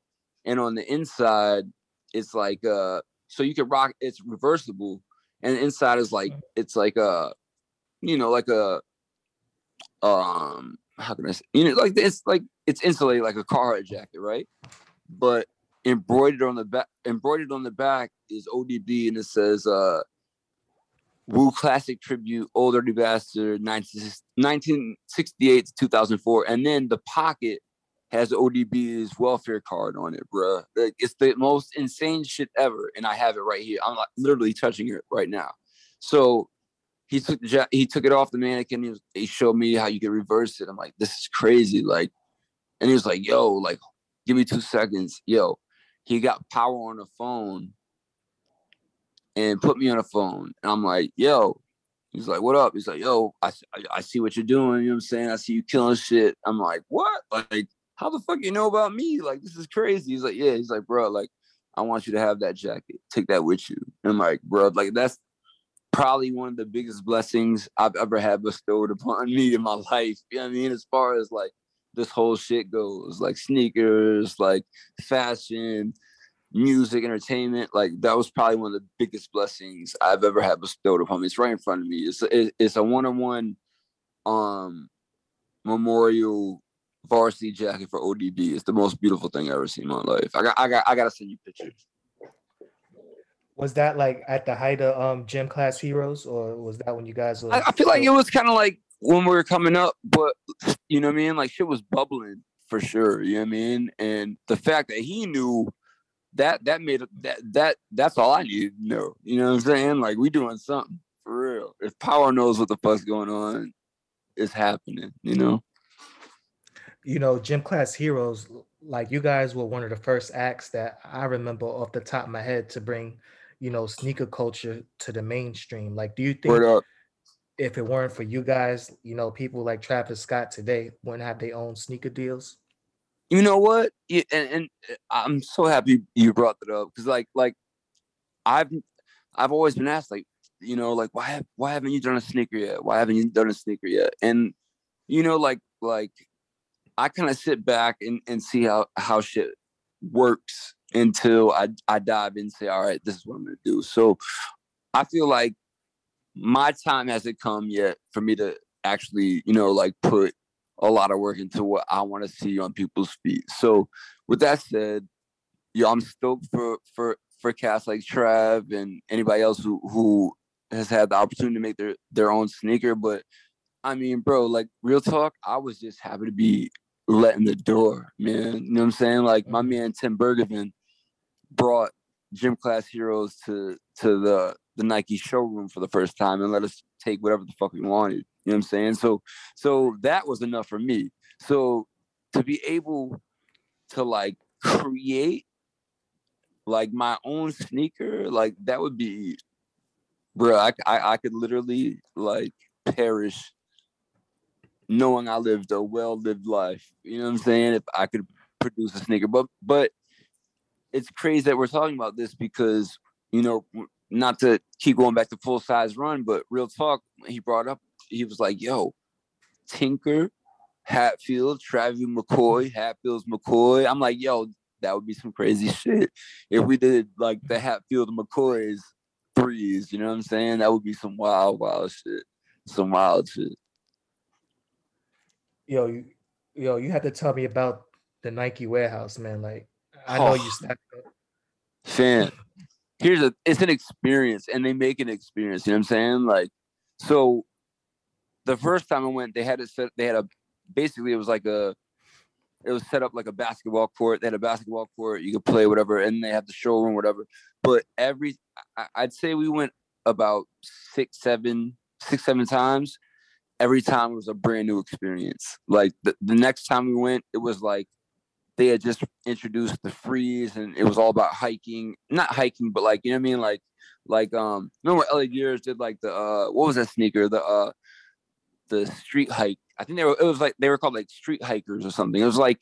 and on the inside it's like uh so you can rock it's reversible and inside is like it's like a you know like a um how can I say you know like it's like it's insulated like a car jacket right but embroidered on the back embroidered on the back is ODB and it says uh Wu Classic Tribute, Old Dirty Bastard, 1968 to 2004. And then the pocket has ODB's welfare card on it, bruh. Like, it's the most insane shit ever, and I have it right here. I'm like literally touching it right now. So he took the he took it off the mannequin. He, was, he showed me how you can reverse it. I'm like, this is crazy. Like, and he was like, yo, like, give me two seconds, yo. He got power on the phone and put me on the phone, and I'm like, yo. He's like, what up? He's like, yo, I, I, I see what you're doing. You know what I'm saying? I see you killing shit. I'm like, what? Like, how the fuck you know about me? Like, this is crazy. He's like, yeah. He's like, bro, like, I want you to have that jacket. Take that with you. And I'm like, bro, like, that's probably one of the biggest blessings I've ever had bestowed upon me in my life. You know what I mean? As far as like this whole shit goes, like sneakers, like fashion, music, entertainment. Like that was probably one of the biggest blessings I've ever had bestowed upon me. It's right in front of me. It's it's a one on one um memorial varsity jacket for ODB. It's the most beautiful thing I ever seen in my life. I got, I got, I gotta send you pictures. Was that like at the height of um gym class heroes, or was that when you guys? Were I, I feel like it was kind of like when we were coming up, but you know what I mean. Like shit was bubbling for sure. You know what I mean. And the fact that he knew that that made that that that's all I needed to know. You know what I'm saying? Like we doing something for real. If Power knows what the fuck's going on, it's happening. You know you know, gym class heroes, like you guys were one of the first acts that I remember off the top of my head to bring, you know, sneaker culture to the mainstream. Like, do you think if it weren't for you guys, you know, people like Travis Scott today wouldn't have their own sneaker deals? You know what? And, and uh, I'm so happy you brought that up because, like, like I've I've always been asked, like, you know, like why have, why haven't you done a sneaker yet? Why haven't you done a sneaker yet? And you know, like like I kind of sit back and, and see how how shit works until I I dive in and say, all right, this is what I'm gonna do. So I feel like my time hasn't come yet for me to actually, you know, like put a lot of work into what I want to see on people's feet. So with that said, yeah, I'm stoked for for for cats like Trav and anybody else who who has had the opportunity to make their their own sneaker. But I mean, bro, like real talk, I was just happy to be letting the door, man. You know what I'm saying? Like my mm-hmm. man Tim Bergevin brought gym class heroes to to the the Nike showroom for the first time and let us take whatever the fuck we wanted. You know what I'm saying? So so that was enough for me. So to be able to like create like my own sneaker, like that would be bro, I, I, I could literally like perish knowing I lived a well lived life. You know what I'm saying? If I could produce a sneaker, but but it's crazy that we're talking about this because you know not to keep going back to full size run, but real talk. He brought up he was like, "Yo, Tinker, Hatfield, Travis McCoy, Hatfields McCoy." I'm like, "Yo, that would be some crazy shit if we did like the Hatfield McCoys threes." You know what I'm saying? That would be some wild, wild shit. Some wild shit. Yo, you, yo, you had to tell me about the Nike warehouse, man. Like, I know oh. you stacked up. Fan, here's a it's an experience, and they make an experience. You know what I'm saying? Like, so the first time I went, they had it set. They had a basically it was like a it was set up like a basketball court. They had a basketball court. You could play whatever, and they had the showroom, whatever. But every, I'd say we went about six, seven, six, seven times. Every time it was a brand new experience. Like the, the next time we went, it was like they had just introduced the freeze, and it was all about hiking. Not hiking, but like you know what I mean. Like, like um, remember LA Gears did like the uh, what was that sneaker? The uh, the street hike. I think they were. It was like they were called like street hikers or something. It was like,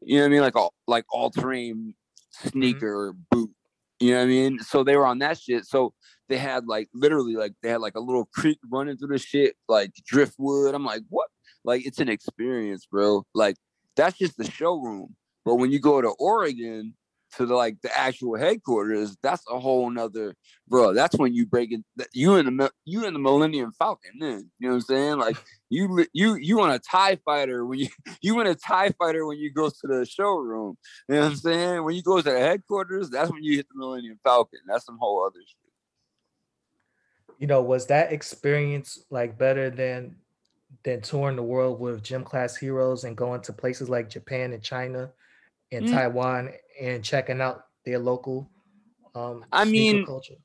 you know what I mean, like all like all terrain mm-hmm. sneaker mm-hmm. boot. You know what I mean? So they were on that shit. So they had like literally like they had like a little creek running through the shit, like driftwood. I'm like, what? Like it's an experience, bro. Like that's just the showroom. But when you go to Oregon, to the like the actual headquarters, that's a whole nother bro. That's when you break it. You in the you in the Millennium Falcon. Then you know what I'm saying? Like you you you on a Tie Fighter when you you in a Tie Fighter when you go to the showroom. You know what I'm saying? When you go to the headquarters, that's when you hit the Millennium Falcon. That's some whole other shit. You know, was that experience like better than than touring the world with gym class heroes and going to places like Japan and China and mm. Taiwan and checking out their local um I mean culture?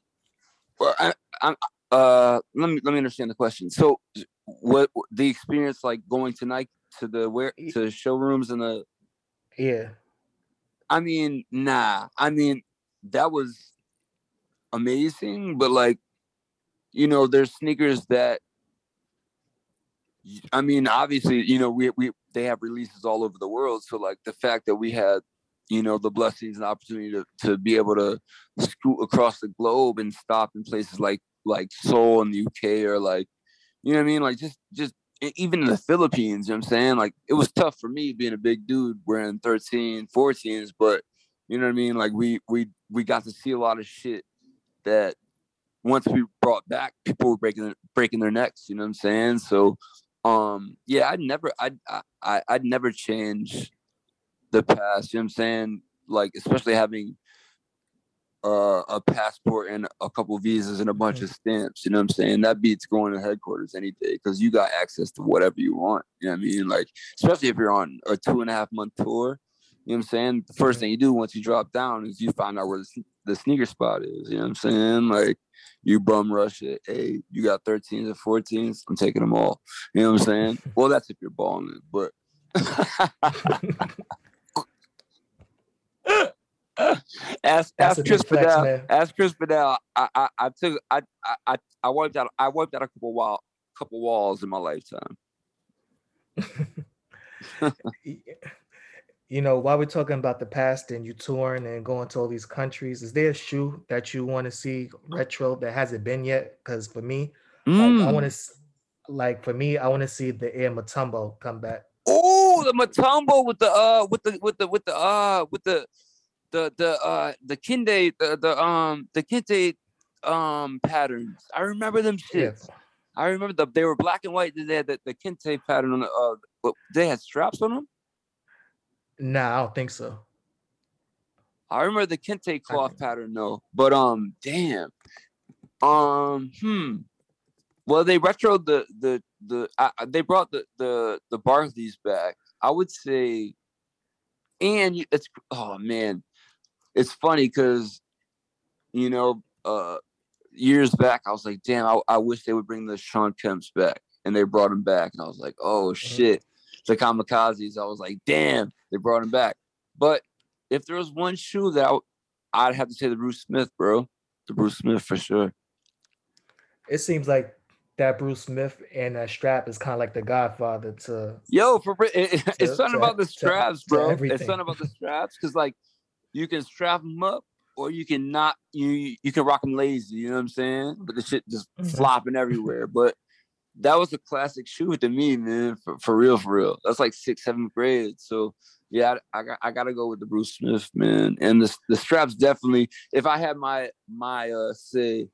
Well, I, I'm uh let me let me understand the question. So what the experience like going to Nike to the where to showrooms and the yeah. I mean, nah. I mean, that was amazing, but like, you know, there's sneakers that I mean, obviously, you know, we we they have releases all over the world. So like the fact that we had you know the blessings and opportunity to, to be able to scoot across the globe and stop in places like like Seoul in the UK or like you know what I mean? Like just just even in the Philippines you know what I'm saying? Like it was tough for me being a big dude wearing 13 14s but you know what I mean? Like we we we got to see a lot of shit that once we brought back people were breaking breaking their necks you know what I'm saying so um yeah I'd never I'd I, I'd never change the past. You know what I'm saying? Like, especially having uh, a passport and a couple visas and a bunch of stamps. You know what I'm saying? That beats going to headquarters any day because you got access to whatever you want. You know what I mean? Like, especially if you're on a two and a half month tour. You know what I'm saying? The first thing you do once you drop down is you find out where the, the sneaker spot is. You know what I'm saying? Like, you bum rush it. Hey, you got 13s and 14s. I'm taking them all. You know what I'm saying? well, that's if you're balling it, but. ask ask Chris Vidal. Ask Chris Vidal. I, I I took I I I wiped out I wiped out a couple wall couple walls in my lifetime. you know, while we're talking about the past and you touring and going to all these countries, is there a shoe that you want to see retro that hasn't been yet? Because for me, Mm. like, I want to, like for me, I want to see the Air Mutombo come back. Oh, the Matumbo with the uh with the with the with the uh with the the the uh the kinde the the um the kente um patterns. I remember them Yeah, shits. I remember the they were black and white. They had the, the kente pattern on the uh they had straps on them. Nah, I don't think so. I remember the kente cloth pattern though. But um damn. Um hmm. Well, they retro the the the I, they brought the the the Barkleys back. I would say, and it's oh man, it's funny because you know uh years back I was like, damn, I, I wish they would bring the Sean Kemps back, and they brought him back, and I was like, oh shit, the Kamikazes. I was like, damn, they brought him back. But if there was one shoe that I, w- I'd have to say the Bruce Smith, bro, the Bruce Smith for sure. It seems like that Bruce Smith and that strap is kind of like the Godfather to. Yo, for it, To- it's something to- about the straps, to bro. It's something about the straps because like you can strap them up or you can not. You you can rock them lazy. You know what I'm saying? But the shit just Mhm. flopping everywhere. But that was a classic shoe to me, man. For, for real, for real. That's like sixth, seventh grade. So yeah, I, I got I gotta go with the Bruce Smith, man. And the the straps definitely. If I had my my uh say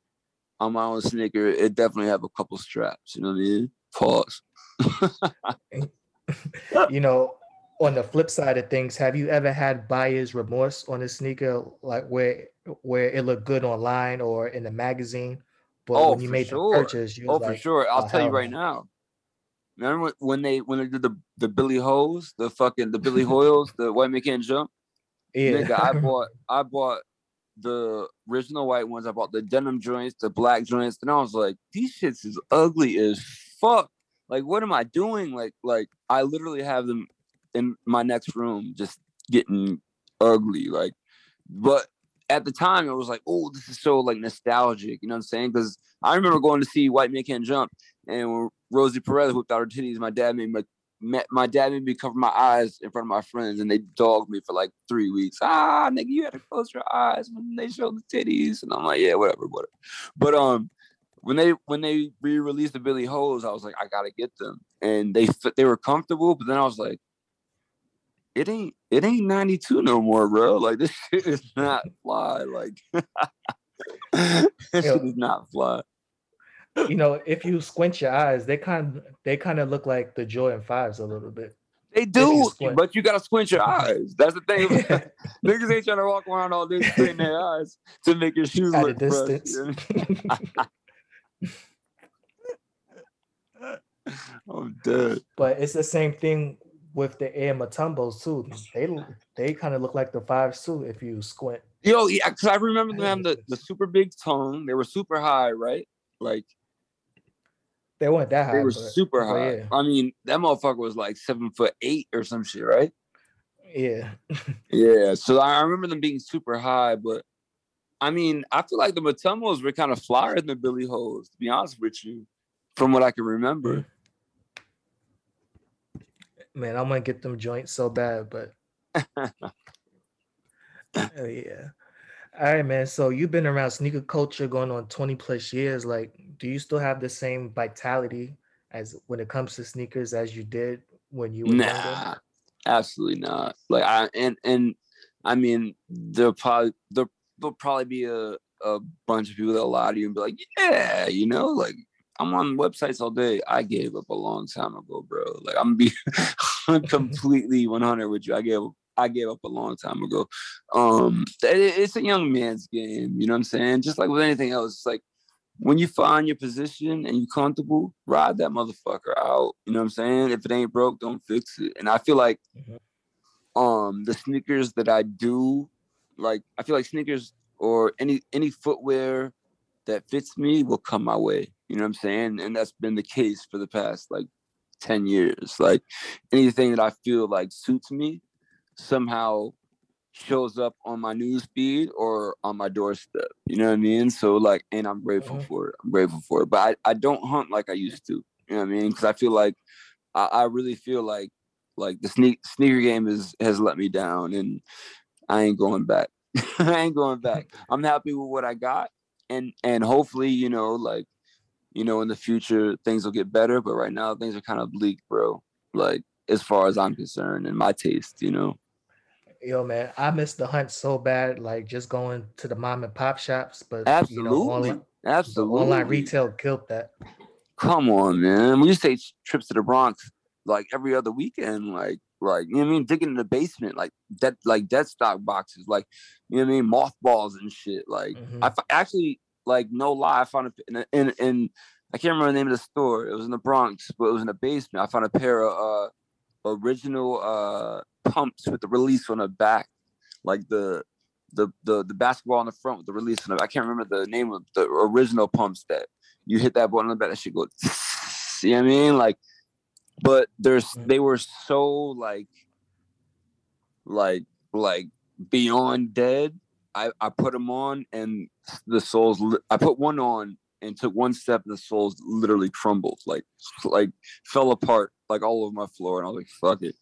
on my own sneaker, it definitely have a couple straps. You know what I mean? Pause. you know, on the flip side of things, have you ever had buyer's remorse on a sneaker, like where where it looked good online or in the magazine, but Oh, when you for made sure. the purchase, you Oh, was for sure. I'll "Oh, tell you right no." now. Remember when- when they when they did the the Billy Hoyles, the fucking the Billy Hoyles, the white man can't jump. Yeah, Nigga, I bought I bought the original white ones. I bought the denim joints, the black joints, and I was like, these shits is ugly as fuck. Like, what am I doing? Like, like I literally have them in my next room, just getting ugly. Like, but at the time, it was like, oh, this is so like nostalgic. You know what I'm saying? Because I remember going to see White Man Can't Jump, and when Rosie Perez whipped out her titties, my dad made me my, my dad made me cover my eyes in front of my friends, and they dogged me for like three weeks. Ah, nigga, you had to close your eyes when they showed the titties, and I'm like, yeah, whatever, whatever. But um, when they when they re-released the Billy Hoyles, I was like, I gotta get them, and they they were comfortable. But then I was like, it ain't it ain't 92 no more, bro. Like this shit is not fly. Like this shit is not fly. you know, if you squint your eyes, they kind of they kind of look like the Jordan fives a little bit. They do, squint. but you gotta squint your eyes. That's the thing. Niggas ain't trying to walk around all day squinting their eyes to make your shoes At a look fresh, distance. you know what I mean? I'm dead. but it's the same thing with the Air Mutombos too. They they kind of look like the fives too if you squint. Yo, yeah, because I remember them the, the super big tongue. They were super high, right? Like They weren't that high. they were but- super high. Yeah, I mean, that motherfucker was like seven foot eight or some shit, right? yeah. Yeah. So I I remember them being super high, but I mean, I feel like the Matumbos were kind of flyer than the Billy Hoyles, to be honest with you, from what I can remember. Man, I'm gonna get them joints so bad, but Oh, yeah. All right, man. So you've been around sneaker culture going on 20 plus years. Like, do you still have the same vitality as when it comes to sneakers as you did when you were younger? Nah, absolutely not. Like I and and I mean, there'll probably there, there'll probably be a a bunch of people that'll lie to you and be like, yeah, you know, like I'm on websites all day. I gave up a long time ago, bro. Like I'm be completely 100 with you. I gave I gave up a long time ago. Um, it- it's a young man's game. You know what I'm saying? Just like with anything else, it's like when you find your position and you're comfortable, ride that motherfucker out. You know what I'm saying? If it ain't broke, don't fix it. And I feel like Mhm. um the sneakers that I do, like I feel like sneakers or any any footwear that fits me will come my way. You know what I'm saying? And that's been the case for the past like 10 years. Like anything that I feel like suits me somehow shows up on my news feed or on my doorstep. You know what I mean? So like, and I'm grateful Mhm. for it. I'm grateful for it. But I, I don't hunt like I used to. You know what I mean? Because I feel like I, I really feel like like the sneak sneaker game is has let me down, and I ain't going back. I ain't going back. I'm happy with what I got, and and hopefully, you know, like you know, in the future things will get better. But right now things are kind of bleak, bro. Like as far as I'm concerned, and my taste, you know. Yo, man, I miss the hunt so bad. Like just going to the mom and pop shops, but Absolutely, you know, online, absolutely. online retail killed that. Come on, man. We used to take trips to the Bronx like every other weekend, like like you know what I mean, digging in the basement, like that, like dead stock boxes, like you know what I mean, mothballs and shit. Like Mhm. I f- actually like no lie, I found a, in, in in I can't remember the name of the store. It was in the Bronx, but it was in the basement. I found a pair of uh original uh pumps with the release on the back, like the the the the basketball on the front with the release on the. I can't remember the name of the original pumps that you hit that button on the back, that shit go. You know what I mean? Like, but there's they were so like, like like beyond dead. I I put them on and the soles. I put one on and took one step and the soles literally crumbled, like like fell apart, like all over my floor. And I was like, fuck it.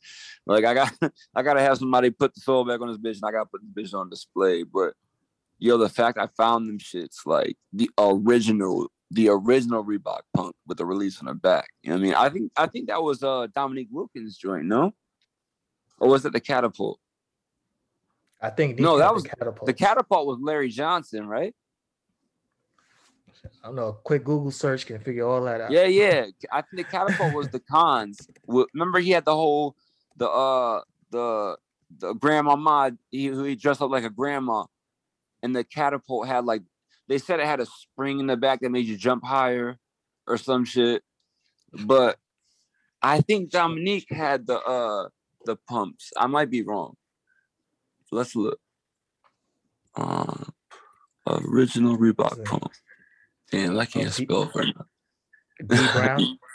Like I got I gotta have somebody put the sole back on this bitch, and I gotta put the bitch on display. But yo, the fact I found them shits like the original, the original Reebok pump with the release on the back. You know what I mean? I think I think that was uh Dominique Wilkins joint, no? Or was it the catapult? I think No, that was the catapult. The catapult was Larry Johnson, right? I don't know. A quick Google search can figure all that out. Yeah, yeah. I think the catapult was the cons. Remember, he had the whole the uh the the grandmama. He he dressed up like a grandma, and the catapult had like they said it had a spring in the back that made you jump higher, or some shit. But I think Dominique had the uh the pumps. I might be wrong. Let's look. Uh, original Reebok pump. Damn, I can't D- spell it right now. Dee Brown.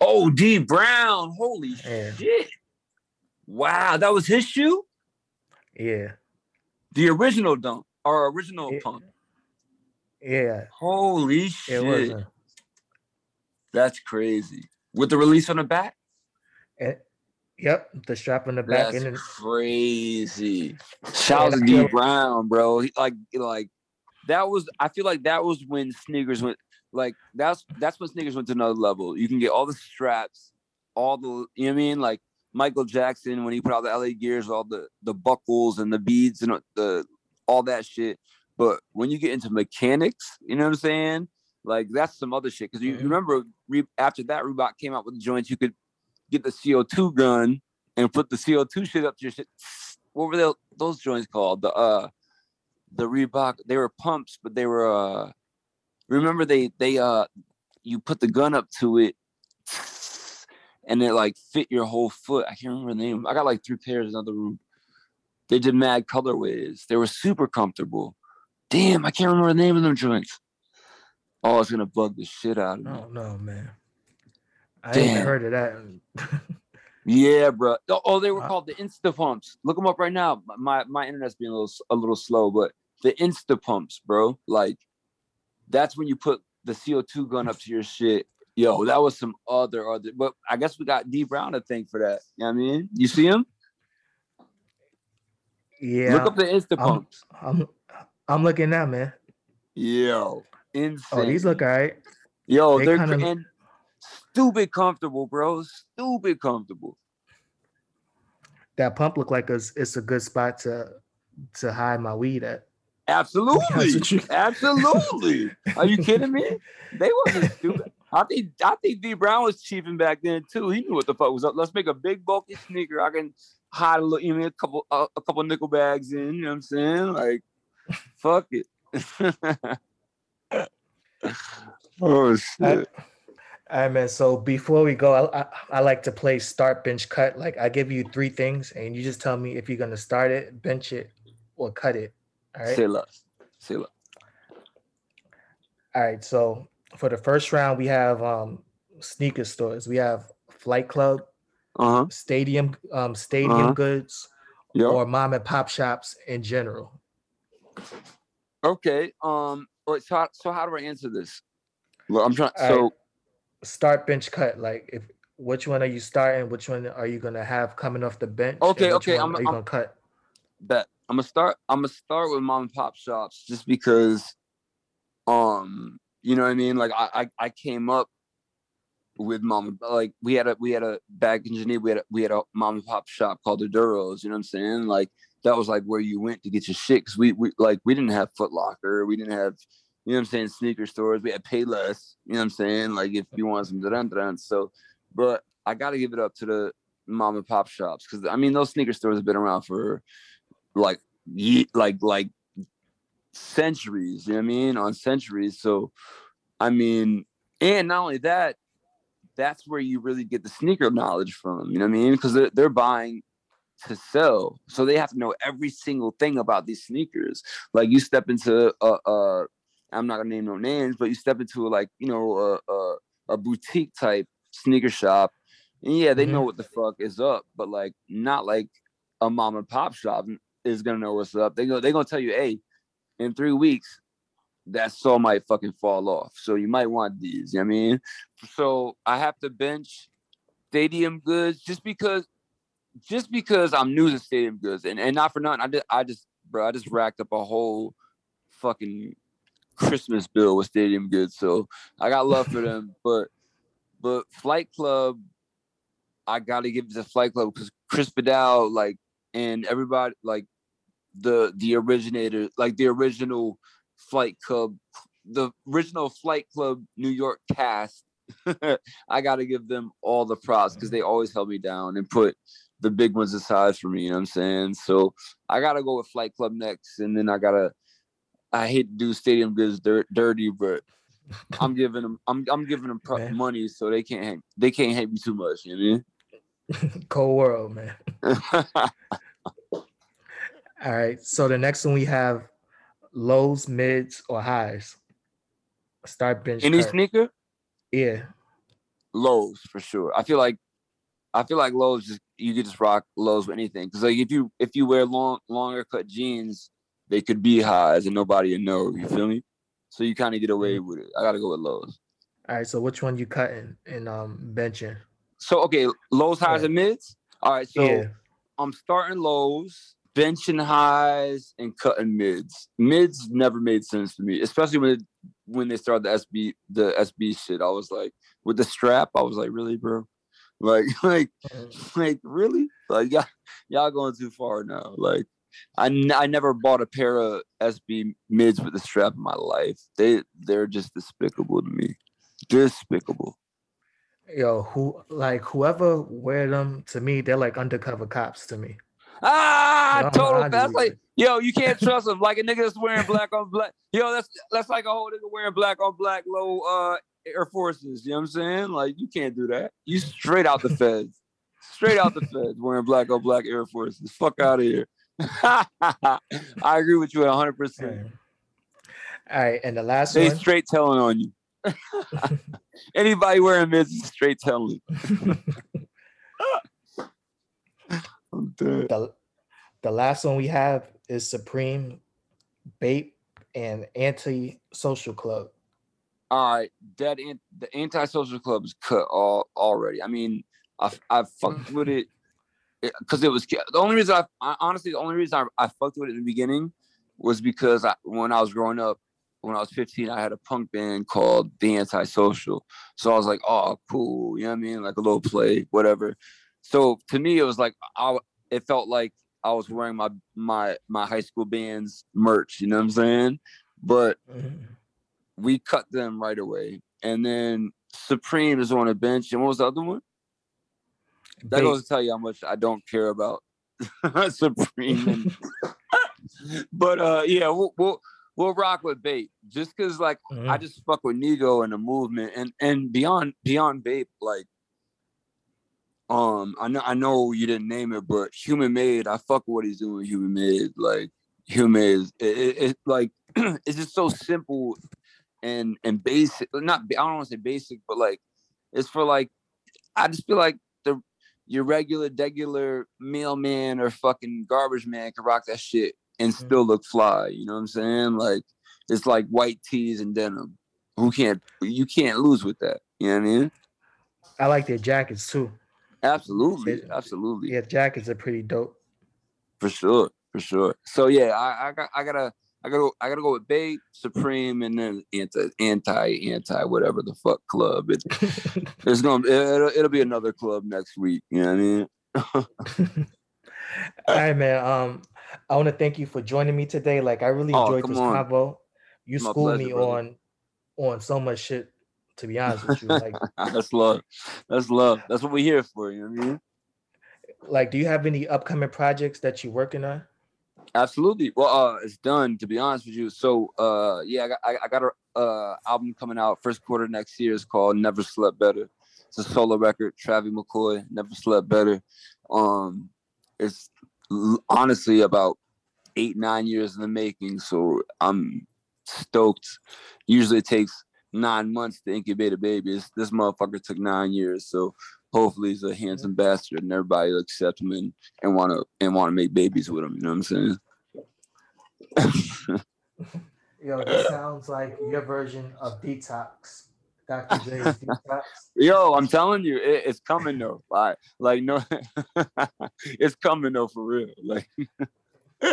Oh, Dee Brown. Holy Yeah. shit. Wow, that was his shoe? Yeah. The original dunk or original Yeah. pump. Yeah. Holy It shit. was. That's crazy. With the release on the back? Yep. The strap on the back That's and crazy. Shout out to Dee Brown, bro. He, like, like that was. I feel like that was when sneakers went. Like that's that's when sneakers went to another level. You can get all the straps, all the you know what I mean. Like Michael Jackson when he put out the LA Gears, all the the buckles and the beads and the all that shit. But when you get into mechanics, you know what I'm saying? Like that's some other shit. Because you, you Mhm. remember Re- after that, Reebok came out with the joints. You could get the CO2 gun and put the CO2 shit up to your shit. What were those joints called? The uh the Reebok, they were pumps, but they were uh remember they they uh you put the gun up to it and it like fit your whole foot. I can't remember the name. I got like three pairs in another room. They did mad colorways. They were super comfortable. Damn, I can't remember the name of them joints. Oh, it's gonna bug the shit out of me. oh no, man. I ain't Damn. heard of that. Yeah, bro. Oh, oh, they were Wow. called the Insta Pumps. Look them up right now. My my internet's being a little a little slow, but the Insta Pumps, bro. Like that's when you put the CO2 gun up to your shit. Yo, that was some other other. But I guess we got Dee Brown to thank for that. You know what I mean? You see him? yeah. Look up the Insta I'm- Pumps. I'm I'm looking now, man. Yo, insane. Oh, these look all right. Yo, they are kinda- and stupid comfortable, bro. Stupid comfortable. That pump look like it's, it's a good spot to to hide my weed at. Absolutely. Absolutely. Are you kidding me? They wasn't stupid. I think I think Dee Brown was cheaping back then too. He knew what the fuck was up. Let's make a big bulky sneaker. I can hide a little, you know, a couple uh, a couple nickel bags in. You know what I'm saying? Like, fuck it. oh shit. I, all right, man. So before we go, I, I I like to play start, bench, cut. Like I give you three things, and you just tell me if you're gonna start it, bench it, or cut it. All right. Say less. All right. So for the first round, we have um sneaker stores. We have Flight Club, Uh huh. Stadium, um, Stadium Uh-huh. Goods, Yo. or mom and pop shops in general. Okay. Um. So how, so how do I answer this? Well, I'm trying. All So right. Start, bench, cut. Like if which one are you starting? Which one are you gonna have coming off the bench? Okay, okay, I'm- are you I'm- gonna cut? bet I'm gonna start. I'm gonna start with mom and pop shops just because, um, you know what I mean. Like I, I, I came up with mom. Like we had a, we had a back in Geneva. We had a, we had a mom and pop shop called the Duros. You know what I'm saying? Like that was like where you went to get your shit. Cause we, we like we didn't have Foot Locker. We didn't have, you know what I'm saying, sneaker stores. We had Payless. You know what I'm saying? Like if you want some dun. So, but I got to give it up to the mom and pop shops because I mean those sneaker stores have been around for like ye- like like centuries you know what i mean on centuries so i mean and not only that that's where you really get the sneaker knowledge from you know what i mean because they're, they're buying to sell so they have to know every single thing about these sneakers like you step into a, a i'm not gonna name no names but you step into like you know a, a, a boutique type sneaker shop and yeah they know mm-hmm. what the fuck is up but like not like a mom and pop shop is gonna know what's up. They go, they gonna tell you, hey, in three weeks, that saw might fucking fall off. So you might want these. You know what I mean? So I have to bench stadium goods just because just because I'm new to stadium goods and, and not for nothing. I just I just bro, I just racked up a whole fucking Christmas bill with stadium goods. So I got love for them. But but Flight Club, I gotta give it to Flight Club because Chris Vidal, like, and everybody like the the originator, like the original Flight Club, the original Flight Club New York cast. I gotta give them all the props because they mm-hmm. always held me down and put the big ones aside for me. You know what I'm saying? So I gotta go with Flight Club next, and then I gotta. I hate to do stadium goods dirt, dirty, but I'm giving them. I'm I'm giving them pro- money so they can't hate, they can't hate me too much. You know Cold world, man. what I mean? All right. So the next one we have lows, mids, or highs. Start bench. Any cut. sneaker, Yeah. lows for sure. I feel like I feel like lows just you could just rock lows with anything. Cause like if you if you wear long longer cut jeans, they could be highs and nobody would know. You feel me? So you kind of get away with it. I gotta go with lows. All right. So which one you cutting and um benching? So okay, lows, highs, Yeah. and mids. All right, so yeah. I'm starting lows, benching highs, and cutting mids. Mids never made sense to me, especially when it, when they started the SB the SB shit. I was like, with the strap, I was like, really, bro? Like, like, Mhm. like, really? Like, y'all, y'all going too far now. Like, I, n- I never bought a pair of SB mids with the strap in my life. They they're just despicable to me. Despicable. Yo, who like whoever wear them to me, they're like undercover cops to me. Ah, No, total. That's like, yo, you can't trust them. Like a nigga that's wearing black on black. Yo, that's that's like a whole nigga wearing black on black low uh Air Forces. You know what I'm saying? Like, you can't do that. You straight out the feds. Straight out the feds wearing black on black Air Forces. Fuck out of here. I agree with you 100. percent All right, and the last They one. straight telling on you. Anybody wearing mids is straight telling. I'm dead. the, the last one we have is Supreme, Bape, and Anti Social Club. all right, that an- the Anti Social club is cut all already. I mean, I I fucked with it because it was the only reason I, I honestly the only reason I, I fucked with it in the beginning was because I, when I was growing up, when I was 15, I had a punk band called The Antisocial. So I was like, oh, cool, you know what I mean, like a little play, whatever. So to me, it was like I it felt like I was wearing my my my high school band's merch. You know what I'm saying? But Mhm. we cut them right away. And then Supreme is on a bench. And what was the other one? That goes to tell you how much I don't care about Supreme. but uh yeah, we'll, we'll we'll rock with Bape. Just cause like I Mhm. just fuck with Nigo and the movement and and beyond beyond Bape, like um I know I know you didn't name it, but Human Made, I fuck with what he's doing Human Made. Like Human Made is it, it, it like it's just so simple and and basic not I don't want to say basic, but like it's for like I just feel like your regular regular mailman or fucking garbage man can rock that shit and Mhm. still look fly. You know what I'm saying? Like it's like white tees and denim. Who can't you can't lose with that. You know what I mean? I like their jackets too. Absolutely, It- absolutely, Yeah, jackets are pretty dope. for sure, for sure. So yeah, I, I got, I gotta, I gotta, I gotta go with Bay, Supreme, and then anti, anti, anti, whatever the fuck club. It, it's gonna, it'll, it'll be another club next week. You know what I mean? All right, man. Um, I want to thank you for joining me today. Like, I really Oh, enjoyed this on. convo. You My schooled pleasure, me brother. on on so much shit. To be honest with you, like, That's love. That's love. That's what we're here for. You know what I mean? like, do you have any upcoming projects that you're working on? Absolutely. Well, uh, it's done. To be honest with you, so uh, yeah, I got I, I got a uh album coming out first quarter next year. It's called Never Slept Better. It's a solo record. Travis McCoy, Never Slept Better. Um, it's honestly about eight nine years in the making. So I'm stoked. Usually it takes nine months to incubate a baby. This, this motherfucker took nine years. So hopefully he's a handsome bastard and everybody will accept him and, and wanna and wanna make babies with him. You know what I'm saying? Yo, this sounds like your version of Detox. Dr. Dre's Detox. Yo, I'm telling you, it, it's coming though. Like, like no, it's coming though for real. Like,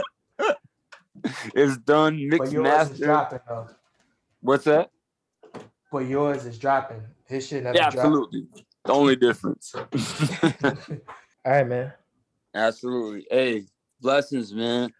it's done, But mixed yours is master. dropping though. What's that? But yours is dropping. His shit never Yeah, dropped. absolutely. The only difference. All right, man. absolutely. Hey, blessings, man.